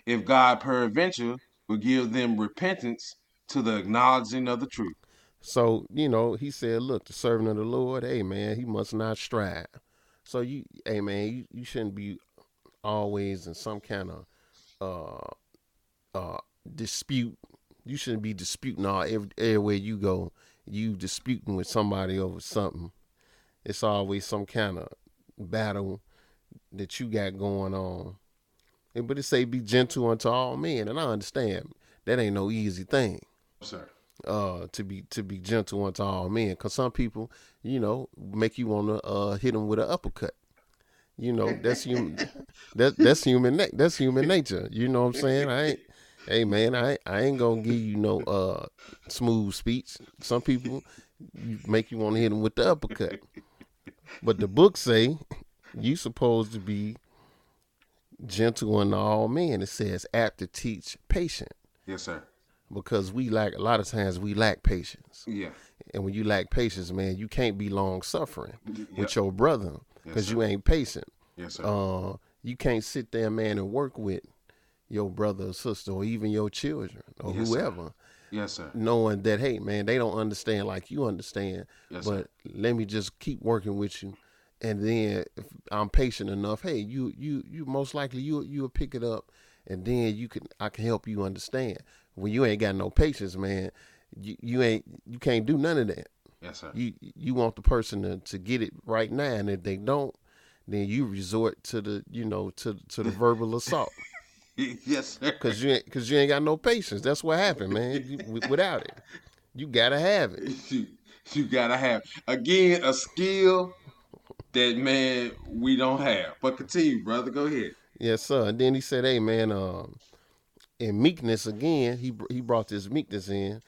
If God peradventure will give them repentance to the acknowledging of the truth. So, you know, he said, look, the servant of the Lord, hey man, he must not strive. So you hey man, you, you shouldn't be always in some kind of uh uh dispute. You shouldn't be disputing all every everywhere you go. You disputing with somebody over something. It's always some kind of battle that you got going on. But it say be gentle unto all men, and I understand. That ain't no easy thing. Sir. uh to be to be gentle unto all men because some people you know make you want to uh hit them with an uppercut. You know that's human that that's human na- that's human nature. You know what i'm saying? I ain't hey man i ain't, i ain't gonna give you no uh smooth speech. Some people you make you want to hit them with the uppercut. But the book say you supposed to be gentle unto all men it says apt to teach patient Yes, sir. because we lack a lot of times we lack patience Yeah. and when you lack patience man you can't be long suffering Yep. with your brother because sir. you ain't patient Yes, sir. uh you can't sit there man and work with your brother or sister or even your children or Yes, sir. whoever yes, sir. knowing that hey man they don't understand like you understand Yes, but let me just keep working with you and then if i'm patient enough hey you you you most likely you you'll pick it up and then you can i can help you understand. When you ain't got no patience man you, you ain't you can't do none of that. Yes, sir. you you want the person to, to get it right now and if they don't then you resort to the you know to to the verbal assault. Yes, sir. because you ain't because you ain't got no patience. That's what happened man. You, without it. You gotta have it. You, you gotta have again a skill that man we don't have. But continue, brother. Go ahead. Yes, sir. And then he said, "Hey, man, um, in meekness again, he he brought this meekness in,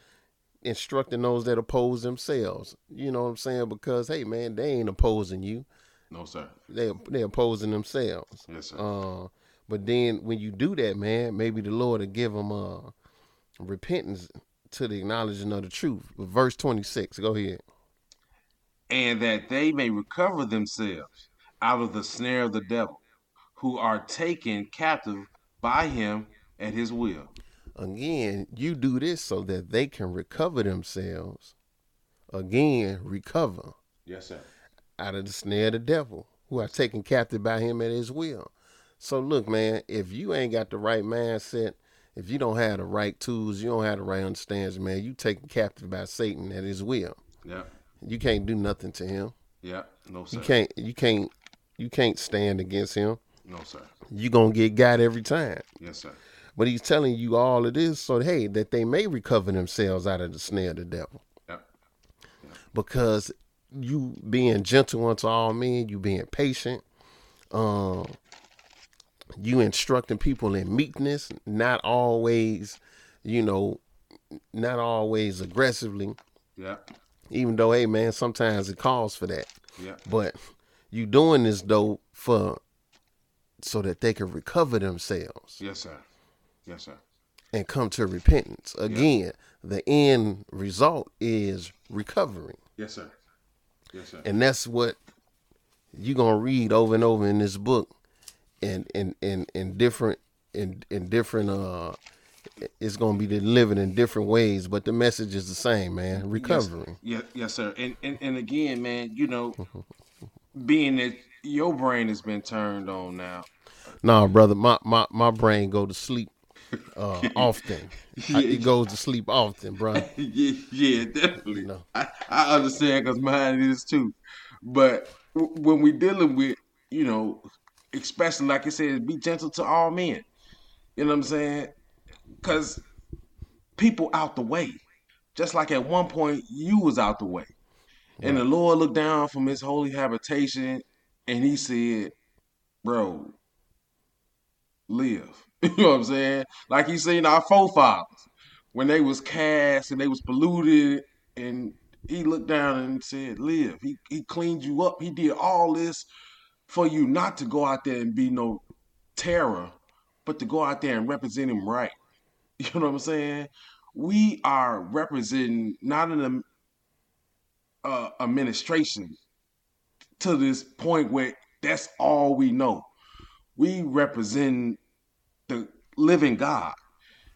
instructing those that oppose themselves. You know what I'm saying? Because hey, man, they ain't opposing you; No, sir. they they opposing themselves. Yes, sir. Uh, but then when you do that, man, maybe the Lord will give them uh repentance to the acknowledging of the truth. Verse 26. Go ahead. And that they may recover themselves out of the snare of the devil, who are taken captive by him at his will. Again, you do this so that they can recover themselves. Again, recover. Yes, sir. out of the snare of the devil, who are taken captive by him at his will. So look, man, if you ain't got the right mindset, if you don't have the right tools, you don't have the right understanding, man, you taken captive by Satan at his will. Yeah. You can't do nothing to him. Yeah. No, sir. You can't you can't you can't stand against him. No, sir. You gonna get got every time. Yes, sir. But he's telling you all of this so hey, that they may recover themselves out of the snare of the devil. Yeah. because you being gentle unto all men, you being patient, um, you instructing people in meekness, not always, you know, not always aggressively, Yeah. Even though, hey man, sometimes it calls for that. Yeah. But you doing this though for so that they can recover themselves Yes, sir. Yes, sir. and come to repentance. Again, the end result is recovery. Yes, sir. Yes, sir. and that's what you're gonna read over and over in this book and in in in different in in different uh it's gonna be delivered in different ways but the message is the same man Recovering. Yes, yes, sir. And, and and again, man, you know, being that your brain has been turned on now. nah brother my, my my brain go to sleep uh, often. yeah. He goes to sleep often, bro. yeah, yeah, definitely. You know. I, I understand because mine is too. But when we dealing with, you know, especially like I said, be gentle to all men. You know what I'm saying? Because people out the way. Just like at one point you was out the way. Right. And the Lord looked down from his holy habitation and he said, Bro, live. you know what I'm saying? Like he seen our forefathers when they was cast and they was polluted and he looked down and said, Live. He he cleaned you up. He did all this for you not to go out there and be no terror, but to go out there and represent him right. You know what I'm saying? We are representing not an uh, administration to this point where that's all we know. We represent the living God,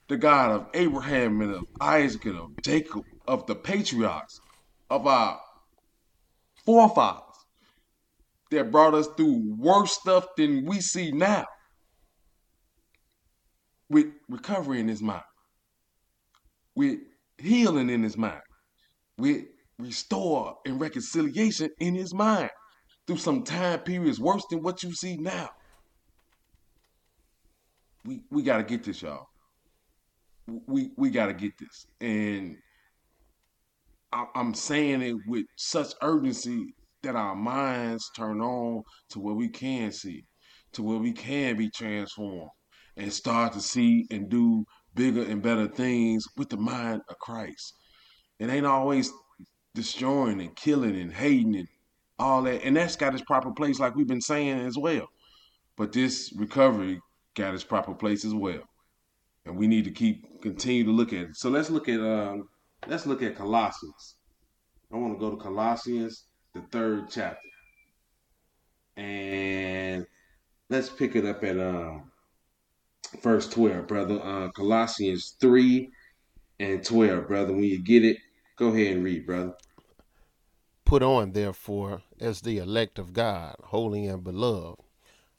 the God of Abraham and of Isaac and of Jacob, of the patriarchs, of our forefathers that brought us through worse stuff than we see now with recovery in his mind, with healing in his mind, with restore and reconciliation in his mind through some time periods worse than what you see now. We we gotta get this, y'all. We we gotta get this, and I, I'm saying it with such urgency that our minds turn on to where we can see, to where we can be transformed and start to see and do bigger and better things with the mind of Christ. It ain't always destroying and killing and hating and all that. And that's got its proper place, like we've been saying as well. But this recovery got its proper place as well. And we need to keep continue to look at it. So let's look at um let's look at Colossians. I want to go to Colossians, the third chapter. And let's pick it up at um verse 12, brother. Uh, Colossians 3 and 12, brother. When you get it, go ahead and read, brother. Put on, therefore, as the elect of God, holy and beloved,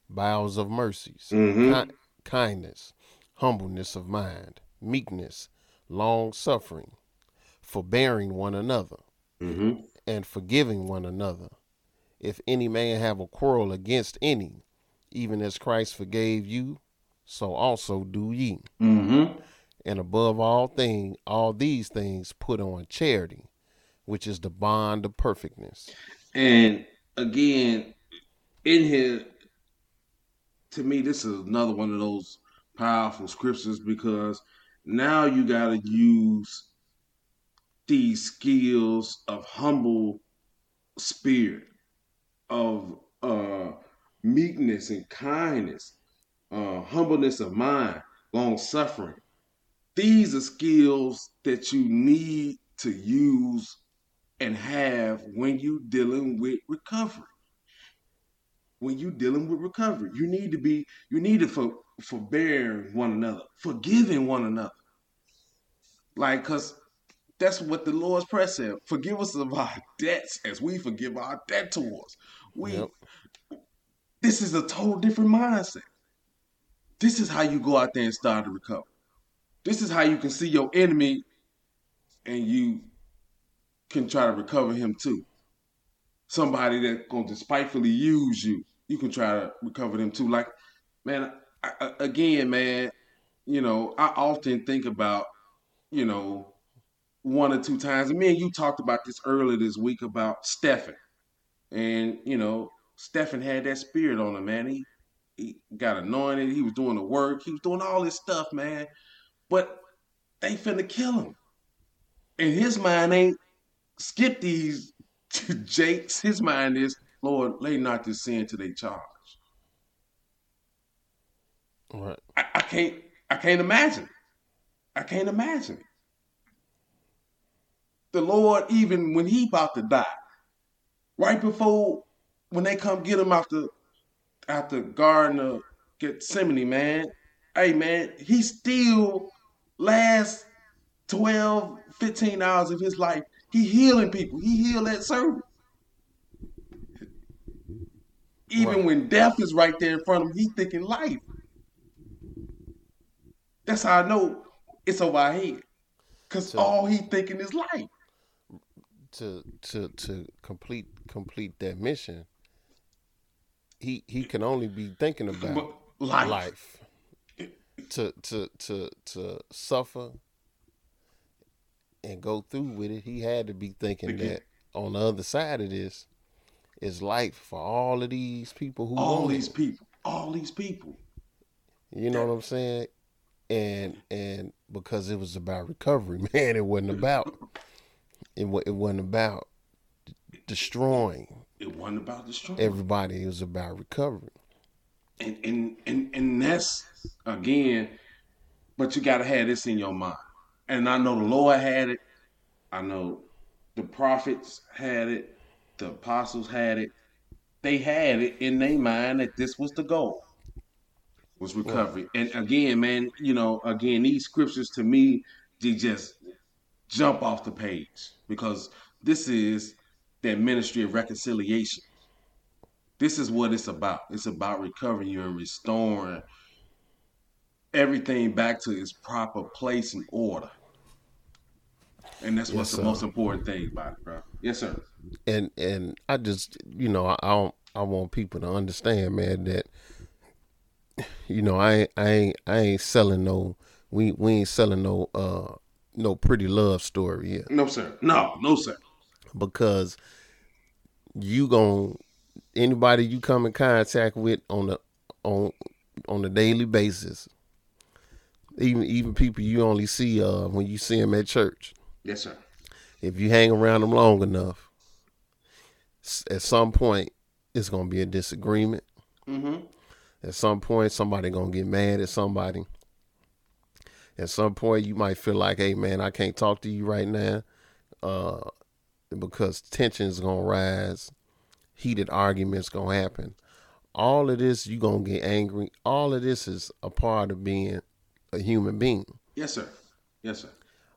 bowels of mercies, mm-hmm. ki- kindness, humbleness of mind, meekness, long suffering, forbearing one another, mm-hmm. and forgiving one another. If any man have a quarrel against any, even as Christ forgave you, so also do ye. Mm-hmm. And above all things, all these things put on charity, which is the bond of perfectness. And again, in here, to me, this is another one of those powerful scriptures because now you got to use these skills of humble spirit, of uh, meekness and kindness, uh, humbleness of mind, long suffering. These are skills that you need to use and have when you're dealing with recovery. When you're dealing with recovery, you need to be you need to for, forbear one another, forgiving one another. Like, cause that's what the Lord's prayer said. Forgive us of our debts as we forgive our debtors. We yep. this is a total different mindset. This is how you go out there and start to recover. This is how you can see your enemy and you can try to recover him too. Somebody that's going to despitefully use you, you can try to recover them too. Like, man, I, again, man, you know, I often think about, you know, one or two times. And me and you talked about this earlier this week about Stefan. And, you know, Stefan had that spirit on him, man. He he got anointed. He was doing the work. He was doing all this stuff, man. But they finna kill him. And his mind ain't skip these jakes. His mind is, Lord, lay not this sin to their charge. Right. I, I can't I can't imagine. I can't imagine it. The Lord, even when he about to die, right before when they come get him after at the Garden of Gethsemane, man. Hey, man, he still last 12, 15 hours of his life. He healing people. He healed that servant. Even right. when death is right there in front of him, he thinking life. That's how I know it's over our head. Cause all he thinking is life. To to to complete complete that mission, he he can only be thinking about life. life. To to to to suffer and go through with it, he had to be thinking Thinking- that on the other side of this is life for all of these people who All these it. people. All these people. You know what I'm saying? And and because it was about recovery, man, it wasn't about it. It wasn't about destroying It wasn't about destroying. everybody. It was about recovery. and and and and that's again but you got to have this in your mind and i know the lord had it i know the prophets had it the apostles had it they had it in their mind that this was the goal was recovery and again man you know again these scriptures to me they just jump off the page because this is that ministry of reconciliation this is what it's about. It's about recovering you and restoring everything back to its proper place and order. And that's what's Yes, the most important thing about it, bro. Yes, sir. and and I just you know I I, don't, I want people to understand, man, that you know I ain't, I ain't I ain't selling no we we ain't selling no uh no pretty love story here No, sir. No, no, sir. Because you gon' anybody you come in contact with on the on on a daily basis, even even people you only see uh when you see them at church. Yes, sir. if you hang around them long enough, at some point it's gonna be a disagreement. Mm-hmm. At some point, somebody gonna get mad at somebody. At some point, you might feel like, "Hey, man, I can't talk to you right now," uh, because tension's gonna rise, heated arguments gonna happen. All of this, you gonna get angry. All of this is a part of being a human being Yes, sir. Yes, sir.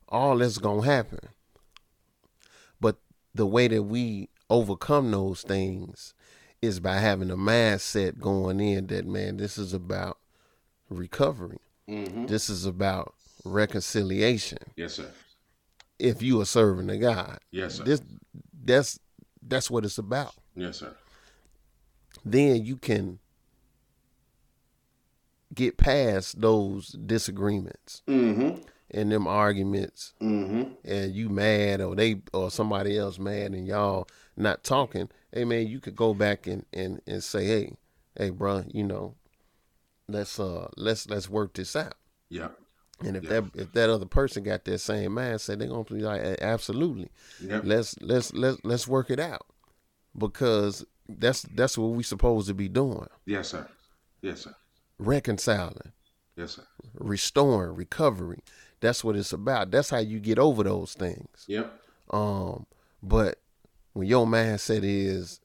all that's gonna happen. But the way that we overcome those things is by having a mindset going in that man, this is about recovery. Mm-hmm. This is about reconciliation. Yes, sir. If you are serving a God, Yes, sir. this that's that's what it's about. Yes, sir. Then you can get past those disagreements Mm-hmm. and them arguments Mm-hmm. and you mad or they or somebody else mad and y'all not talking, hey man, you could go back and and and say, hey, hey, bro, you know, let's uh let's let's work this out. Yeah. And if Yeah. that if that other person got that same mindset, they're gonna be like, absolutely, let's let's let's let's work it out because that's that's what we supposed to be doing, Yes, sir. Yes, sir. reconciling, Yes, sir. restoring, recovery. That's what it's about. That's how you get over those things. Yep. Um, but when your mindset is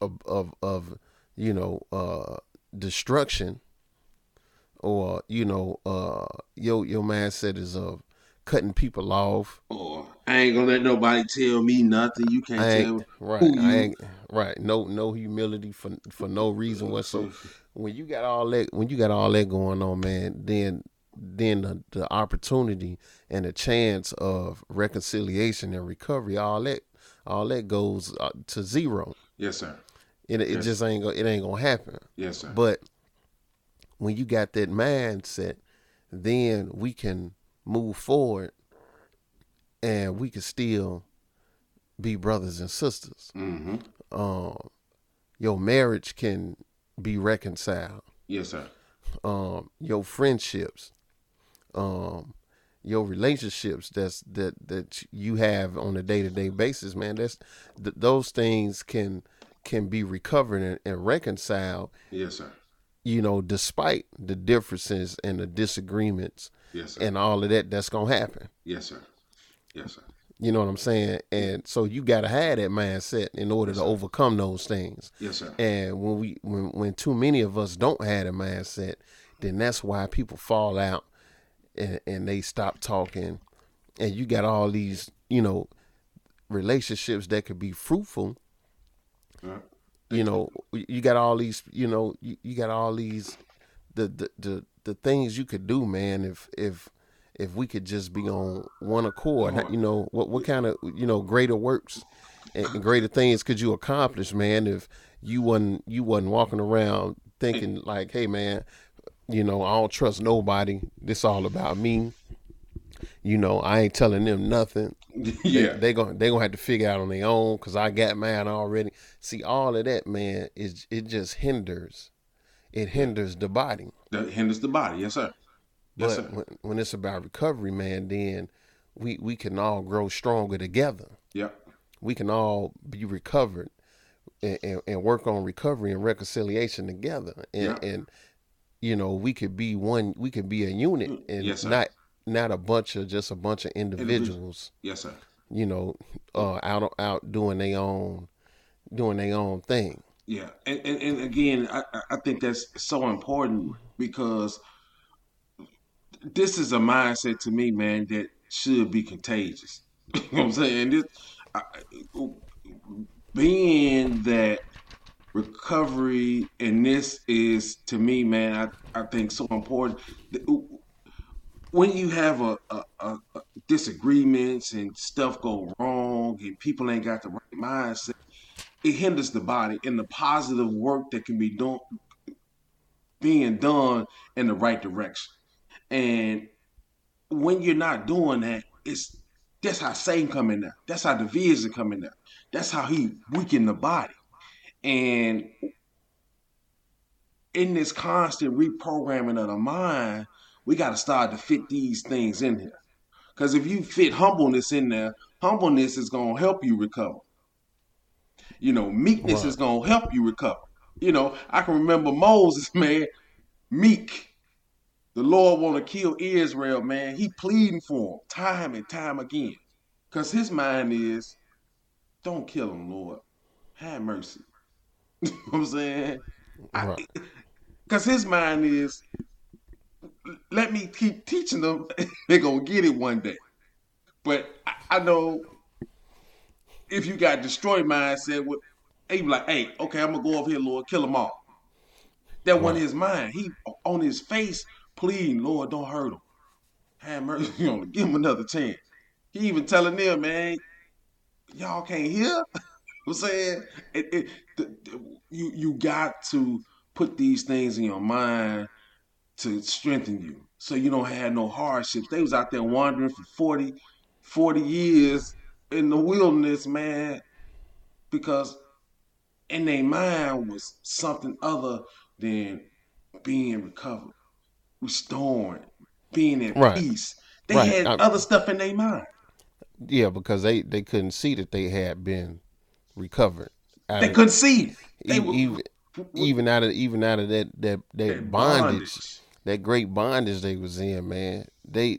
of of, of you know uh, destruction, or you know uh, your your mindset is of cutting people off. Or I ain't gonna let nobody tell me nothing. You can't I tell right. who. I ain't right. No no humility for for no reason whatsoever. When you got all that when you got all that going on, man, then then the, the opportunity and the chance of reconciliation and recovery, all that all that goes uh, to zero. Yes, sir. It it Yes. just ain't go, it ain't gonna happen. Yes, sir. But when you got that mindset, then we can move forward and we can still be brothers and sisters. mm-hmm. Um, your marriage can be reconciled. Yes, sir. Um, your friendships, um, your relationships that's that that you have on a day to day basis, man. That's th- those things can can be recovered and, and reconciled Yes, sir. You know, despite the differences and the disagreements Yes, and all of that that's gonna happen. yes, sir. Yes, sir. You know what I'm saying? And so you gotta have that mindset in order to overcome those things. Yes, sir. And when we when when too many of us don't have a mindset, then that's why people fall out and, and they stop talking. And you got all these, you know, relationships that could be fruitful you know you got all these you know you, you got all these the, the the the things you could do, man, if if if we could just be on one accord. You know, what what kind of you know greater works and, greater things could you accomplish, man, if you wasn't you wasn't walking around thinking like, hey man, you know, I don't trust nobody. This all about me. You know, I ain't telling them nothing. yeah. They, they gonna they gonna have to figure out on their own because I got mine already. See, all of that, man, is it just hinders. It hinders the body. that hinders the body. Yes, sir. Yes, But sir. when, when it's about recovery, man, then we we can all grow stronger together. Yep. We can all be recovered and, and, and work on recovery and reconciliation together. And Yeah. and you know, we could be one. We could be a unit mm, and Yes, not not a bunch of just a bunch of individuals. Yes, sir. You know, uh, out out doing their own doing their own thing. Yeah, and and, and again, I, I- I think that's so important because this is a mindset to me, man, that should be contagious. you know what I'm saying? This, I, being that recovery and this is to me, man, I, I think so important. When you have a, a, a, disagreements and stuff go wrong and people ain't got the right mindset it hinders the body in the positive work that can be done being done in the right direction. And when you're not doing that, it's that's how Satan in there. That's how division come in there. That's how he weaken the body. And in this constant reprogramming of the mind, we got to start to fit these things in here. Because if you fit humbleness in there, humbleness is going to help you recover. You know, meekness is gonna help you recover. You know, I can remember Moses, man, meek. The Lord want to kill Israel, man. He pleading for him time and time again. Cause his mind is, don't kill him, Lord. Have mercy. you know what I'm saying? I- Right. Cause his mind is, let me keep teaching them. They're gonna get it one day. But I, I know if you got destroyed mindset, with he be like, hey, okay, I'm gonna go over here, Lord, kill them all. That wasn't his mind. He on his face pleading, Lord, don't hurt him. Have mercy on him. Give him another chance. He even telling them, man, y'all can't hear. I'm saying it, it, the, the- you you got to put these things in your mind to strengthen you, so you don't have no hardships. They was out there wandering for 40, 40 years in the wilderness, man, because in their mind was something other than being recovered, restoring, being at Right. peace. They Right. had I- other stuff in their mind. Yeah, because they they couldn't see that they had been recovered. They couldn't see. They e- were even even out of even out of that that that, that bondage, that great bondage they was in, man. They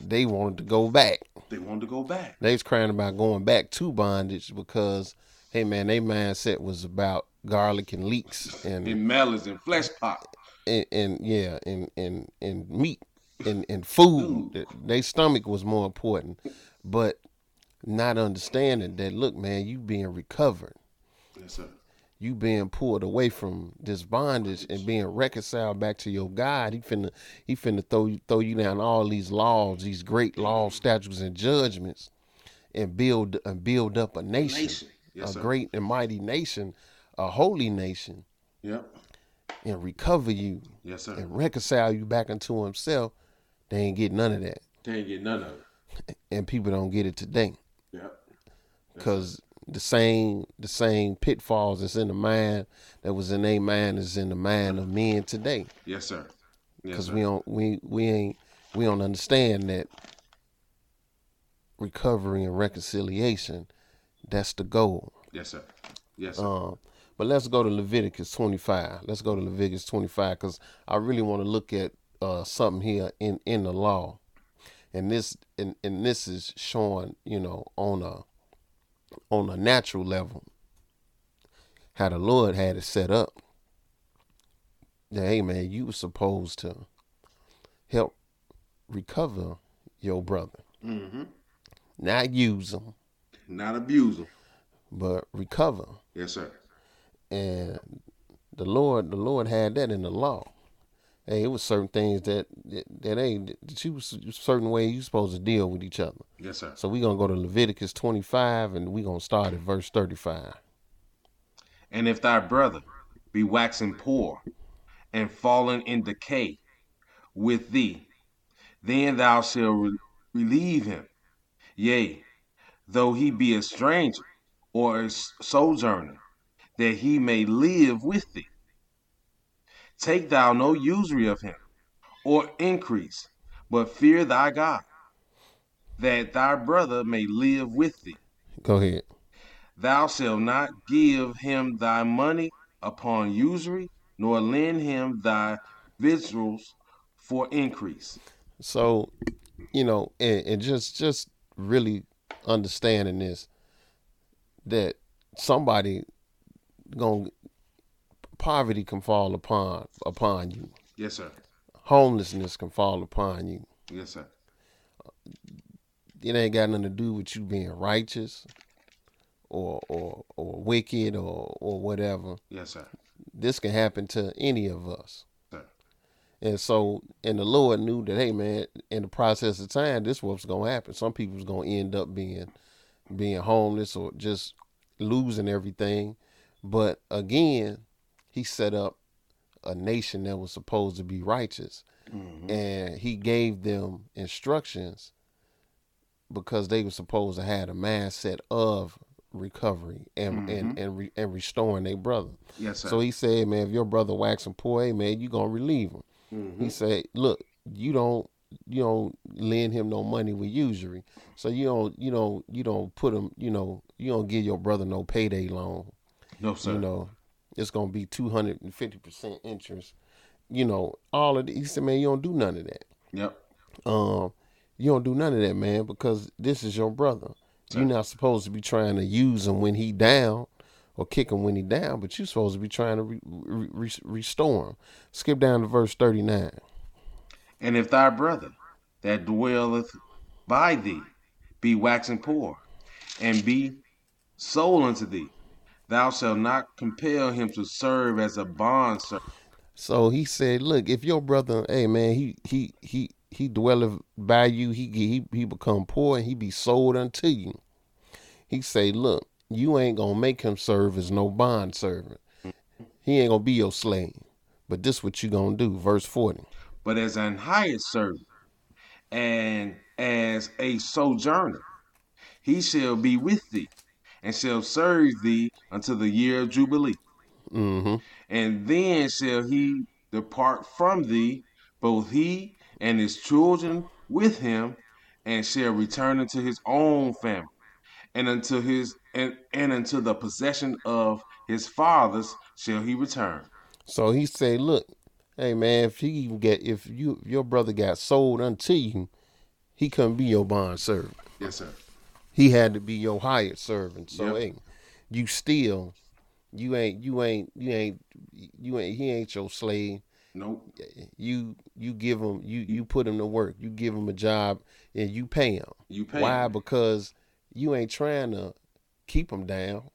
they wanted to go back. They wanted to go back. They was crying about going back to bondage because hey man, their mindset was about garlic and leeks and And melons and flesh pop. and, and yeah, and and and meat and and food. Their stomach was more important, but not understanding that look, man, you being recovered, Yes, sir. You being pulled away from this bondage and being reconciled back to your God. He finna he finna throw you throw you down all these laws, these great laws, statutes, and judgments, and build and build up a nation, Nation. Yes, a sir. great and mighty nation, a holy nation, Yep. and recover you Yes, sir. and reconcile you back into himself, they ain't get none of that. They ain't get none of it. And people don't get it today Yep. because the same the same pitfalls that's in the mind that was in their mind is in the mind of men today. Yes, sir. Yes, Because sir. we don't we we ain't we don't understand that recovery and reconciliation that's the goal. Yes, sir. Yes, sir. Um, but let's go to Leviticus 25. Let's go to Leviticus 25 because I really want to look at uh, something here in, in the law, and this and, and this is showing you know on a on a natural level how the Lord had it set up. That hey man, you were supposed to help recover your brother, mm-hmm. not use him, Not abuse them. but recover. Yes, sir. and the Lord, the Lord had that in the law, hey, it was certain things that that, that ain't that you was certain way you supposed to deal with each other. Yes, sir. So we're gonna go to Leviticus 25 and we're gonna start at verse 35. And if thy brother be waxing poor and fallen in decay with thee, then thou shalt re- relieve him. Yea, though he be a stranger or a sojourner, that he may live with thee. Take thou no usury of him, or increase, but fear thy God, that thy brother may live with thee. Go ahead. Thou shalt not give him thy money upon usury, nor lend him thy victuals for increase. So, you know, and, and just just really understanding this that somebody going poverty can fall upon upon you. Yes, sir. Homelessness can fall upon you. Yes, sir. It ain't got nothing to do with you being righteous or or or wicked or or whatever. Yes, sir. This can happen to any of us. Sir. And so, and the Lord knew that, hey man, in the process of time, this was gonna happen. Some people's gonna end up being being homeless or just losing everything. But again, he set up a nation that was supposed to be righteous. And he gave them instructions because they were supposed to have a mindset of recovery and and and, re, and restoring their brother. Yes, sir. So he said, man, if your brother waxing poor, hey man, you gonna relieve him. Mm-hmm. He said, look, you don't you don't lend him no money with usury. So you don't you don't you don't put him, you know, you don't give your brother no payday loan. no, sir. You know, it's gonna be two hundred and fifty percent interest. You know, all of the, he said, man, you don't do none of that. Yep. Um, you don't do none of that, man, because this is your brother. You're not supposed to be trying to use him when he down or kick him when he down, but you're supposed to be trying to re- re- restore him. Skip down to verse 39. And if thy brother that dwelleth by thee be waxing poor, and be sold unto thee, thou shalt not compel him to serve as a bond servant. So he said, "Look, if your brother, hey man, he he he he dwelleth by you, he he he become poor and he be sold unto you." He say, "Look, you ain't gonna make him serve as no bond servant. He ain't gonna be your slave. But this what you gonna do?" Verse forty. but as an hired servant, and as a sojourner, he shall be with thee, and shall serve thee until the year of Jubilee. Mm-hmm. And then shall he depart from thee, both he and his children with him, and shall return unto his own family, and unto his and, and unto the possession of his fathers shall he return. So he say, "Look, hey man, if he even get if you if your brother got sold unto you, he couldn't be your bond servant. Yes, sir. He had to be your hired servant. So Yep. hey, you still, you ain't you ain't you ain't you ain't he ain't your slave. Nope. You you give him you you put him to work. You give him a job and you pay him. You pay. Why? him. Because you ain't trying to keep him down.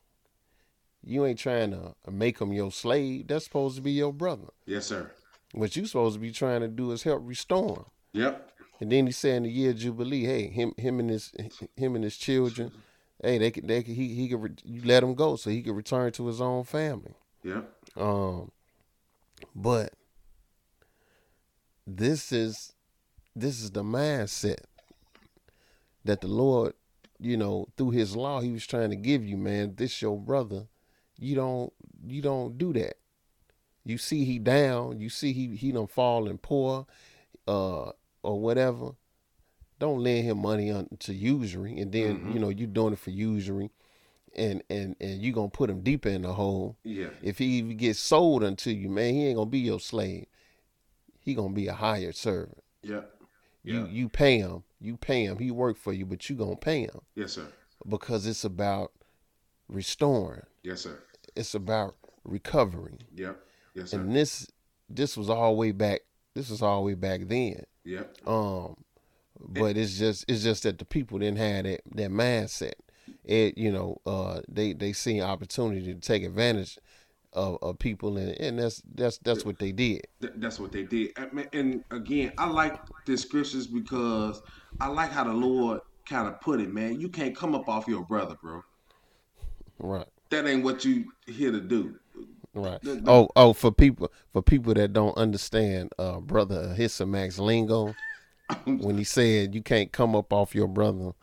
You ain't trying to make him your slave. That's supposed to be your brother. Yes, sir. What you supposed to be trying to do is help restore him. Yep. And then he said in the year of jubilee, hey, him him and his him and his children, hey, they could they could he he could re- you let him go so he could return to his own family. Yeah. Um, but this is this is the mindset that the Lord, you know, through His law, He was trying to give you, man. This your brother. You don't you don't do that. You see he down. You see he he done falling poor, uh, or whatever. Don't lend him money on to usury, and then mm-hmm. you know you doing it for usury, and and and you gonna put him deeper in the hole. Yeah. If he even gets sold unto you, man, he ain't gonna be your slave. He gonna be a hired servant. You Yeah. you pay him, you pay him. He work for you, but you gonna pay him Yes, sir. because it's about restoring. Yes, sir. It's about recovering. Yep. Yes, sir. And this this was all way back. This was all way back then. Yep. Um, but it's just it's just that the people didn't have that that mindset. It you know uh they they see opportunity to take advantage of, of people, and, and that's that's that's what they did. That's what they did. And again, I like the scriptures because I like how the Lord kind of put it, man. You can't come up off your brother, bro. Right. That ain't what you here to do. Right. The- the- Oh, oh, for people for people that don't understand, uh, brother Hissa Max lingo, when he said you can't come up off your brother,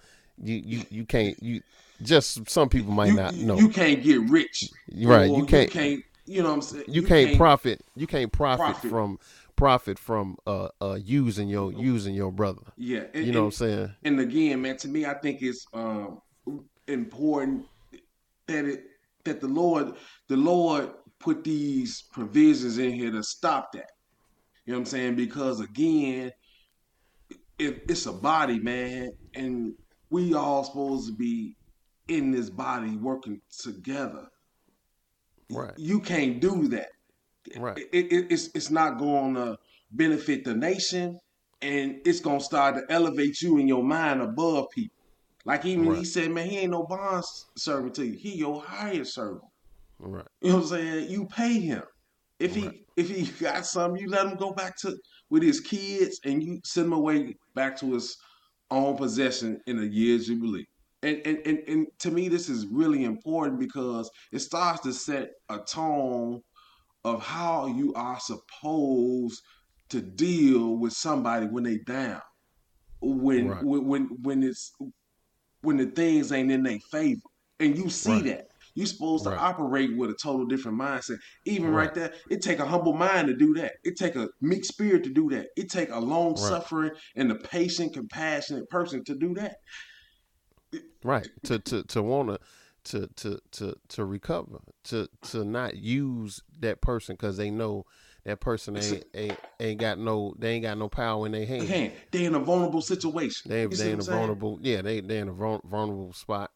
you you you can't you just some people might You, not know. you can't get rich. Right, Or you can't- You know what I'm saying? you, can't, profit. You can't profit, profit. from profit from uh uh using your using your brother. Yeah. and- You know what I'm saying? and again, man, to me, I think it's um, important that it that the Lord the Lord put these provisions in here to stop that. You know what I'm saying? Because again, it, it's a body, man, and we all supposed to be in this body working together. Right. You can't do that. Right. It, it, it's it's not going to benefit the nation, and it's gonna start to elevate you in your mind above people. Like even he said, man, he ain't no bond servant to you. He your hired servant. Right. You know what I'm saying? You pay him. If he Right. if he got something, you let him go back to with his kids, and you send him away back to his own possession in a year's jubilee. And, and and and to me, this is really important because it starts to set a tone of how you are supposed to deal with somebody when they down, when Right. when when when it's when the things ain't in their favor, and you see Right. that. You're supposed to operate with a total different mindset. Even right, Right. there, it take a humble mind to do that. It take a meek spirit to do that. It take a long suffering and a patient, compassionate person to do that. Right. To to to wanna to to to to recover. To to not use that person because they know that person ain't, ain't ain't got no they ain't got no power in their hand. They in a vulnerable situation. They they in a saying? vulnerable yeah they they in a vulnerable spot,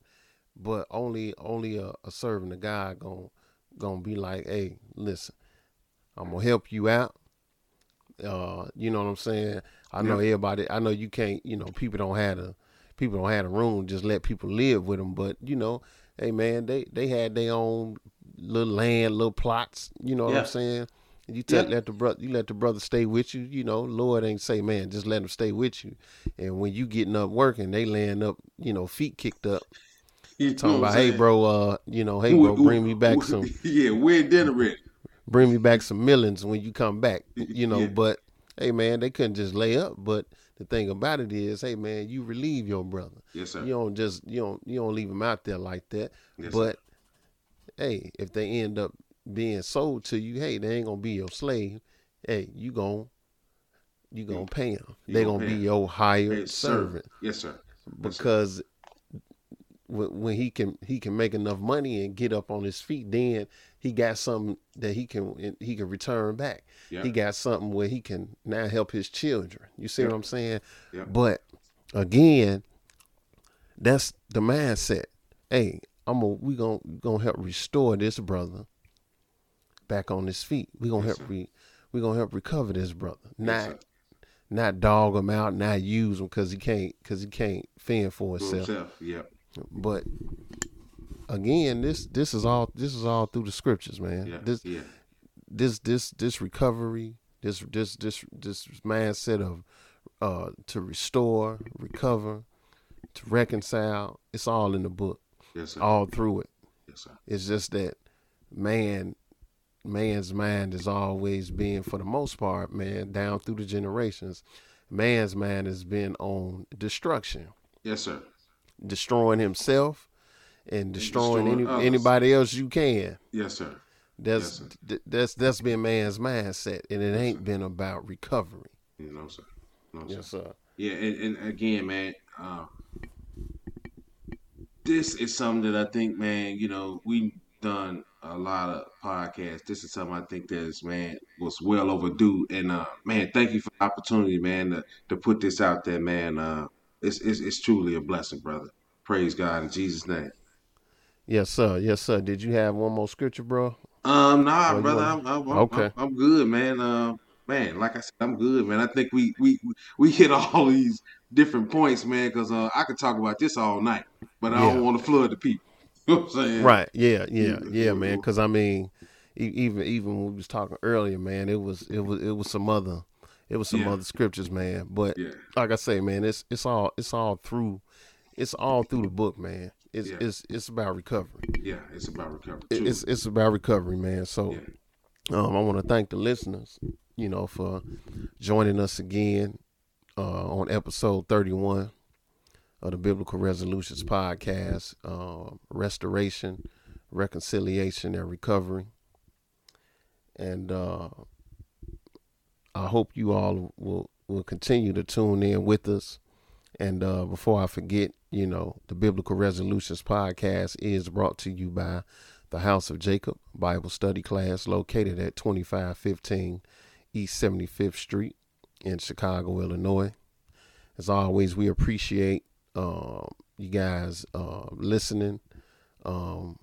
but only only a, a servant of God gon' gonna be like, hey, listen, I'm gonna help you out. Uh, you know what I'm saying? I know Yeah. everybody. I know you can't. You know, people don't have a people don't have a room. Just let people live with them. But you know, hey man, they they had their own little land, little plots. You know what Yeah. I'm saying? You tell, Yeah. let the brother, you let the brother stay with you. You know, Lord ain't say, man, just let him stay with you. And when you getting up working, they laying up, you know, feet kicked up, You talking about, hey bro, uh, you know, hey bro, bring me back some, Yeah, we're dinner ready. bring me back some millions when you come back. You know, Yeah. but hey man, they couldn't just lay up. But the thing about it is, hey man, you relieve your brother. Yes, sir. You don't just you don't you don't leave him out there like that. Yes, sir. but hey, if they end up being sold to you, hey, they ain't gonna be your slave. Hey, you gon' you gonna pay them. You They gonna gonna be 'em. your hired Hey, servant Yes, sir. Yes, sir. When, when he can he can make enough money and get up on his feet, then he got something that he can he can return back. Yeah. He got something where he can now help his children. You see Yeah. what I'm saying? Yeah. But again, that's the mindset. Hey, I'm gonna we gonna gonna help restore this brother back on his feet. We gonna Yes, help re, we gonna help recover this brother. Not sir. not dog him out, not use him because he can't because he can't fend for himself. himself. Yeah. But again, this this is all this is all through the scriptures, man. Yeah. This yeah. this this this recovery, this this this this mindset of uh to restore, recover, to reconcile, it's all in the book, Yes, sir. all through it. Yes, sir. It's just that man man's mind is always being for the most part, man, down through the generations, man's mind has been on destruction. Yes, sir. Destroying himself and destroying, destroying any, anybody else you can. Yes, sir. That's Yes, th- that's that's been man's mindset, and it ain't been about recovery. You know, sir. No, sir. Yes, sir. Yeah, and, and again, man, uh, this is something that I think, man, you know, we done a lot of podcasts. This is something I think that is, man, was well overdue. And uh, man, thank you for the opportunity, man, to, to put this out there, man. Uh, it's, it's it's truly a blessing, brother. Praise God in Jesus' name. Yes, sir. Yes, sir. Did you have one more scripture, bro? Um, nah, brother, I'm, I'm, I'm, Okay. I'm, good, man. Uh, man, like I said, I'm good, man. I think we we we hit all these different points, man, because uh, I could talk about this all night, but I Yeah. don't want to flood the people. You know what I'm saying? Right. Yeah. Yeah. Yeah. Yeah, man. Because I mean, even even when we was talking earlier, man, it was it was it was some other it was some Yeah. other scriptures, man. But Yeah. like I say, man, it's it's all it's all through it's all through the book, man. It's Yeah. it's it's about recovery. Yeah, it's about recovery. Too. It's it's about recovery, man. So um, I want to thank the listeners, you know, for joining us again uh, on episode 31 of the Biblical Resolutions podcast, uh, restoration, reconciliation, and recovery. And uh, I hope you all will will continue to tune in with us. And uh, before I forget, you know, the Biblical Resolutions podcast is brought to you by the House of Jacob Bible Study Class, located at 2515 East 75th Street in Chicago, Illinois. As always, we appreciate um, you guys uh, listening. Um,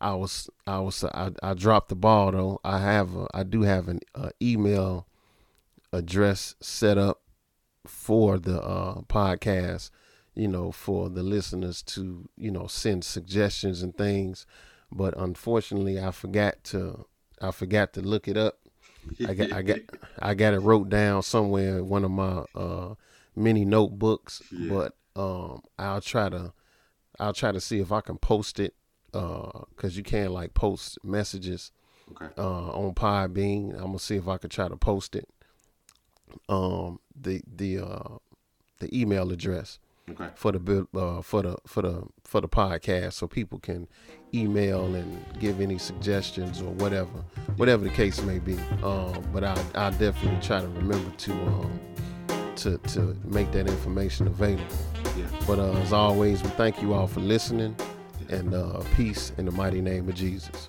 I was, I was, I, I dropped the ball though. I have, a, I do have an uh, email address set up for the uh, podcast. You know, for the listeners to, you know, send suggestions and things. But unfortunately, I forgot to, I forgot to look it up. I got, I got, I got it wrote down somewhere in one of my uh, mini notebooks. Yeah. But um, I'll try to, I'll try to see if I can post it, uh, cause you can like post messages okay. uh, on Podbean. I'm gonna see if I can try to post it. Um, the the uh, the email address Okay. for the uh, for the for the for the podcast, so people can email and give any suggestions or whatever, whatever the case may be. Um, but I I definitely try to remember to um to to make that information available. Yeah. But uh, as always, we thank you all for listening, and uh, peace in the mighty name of Jesus.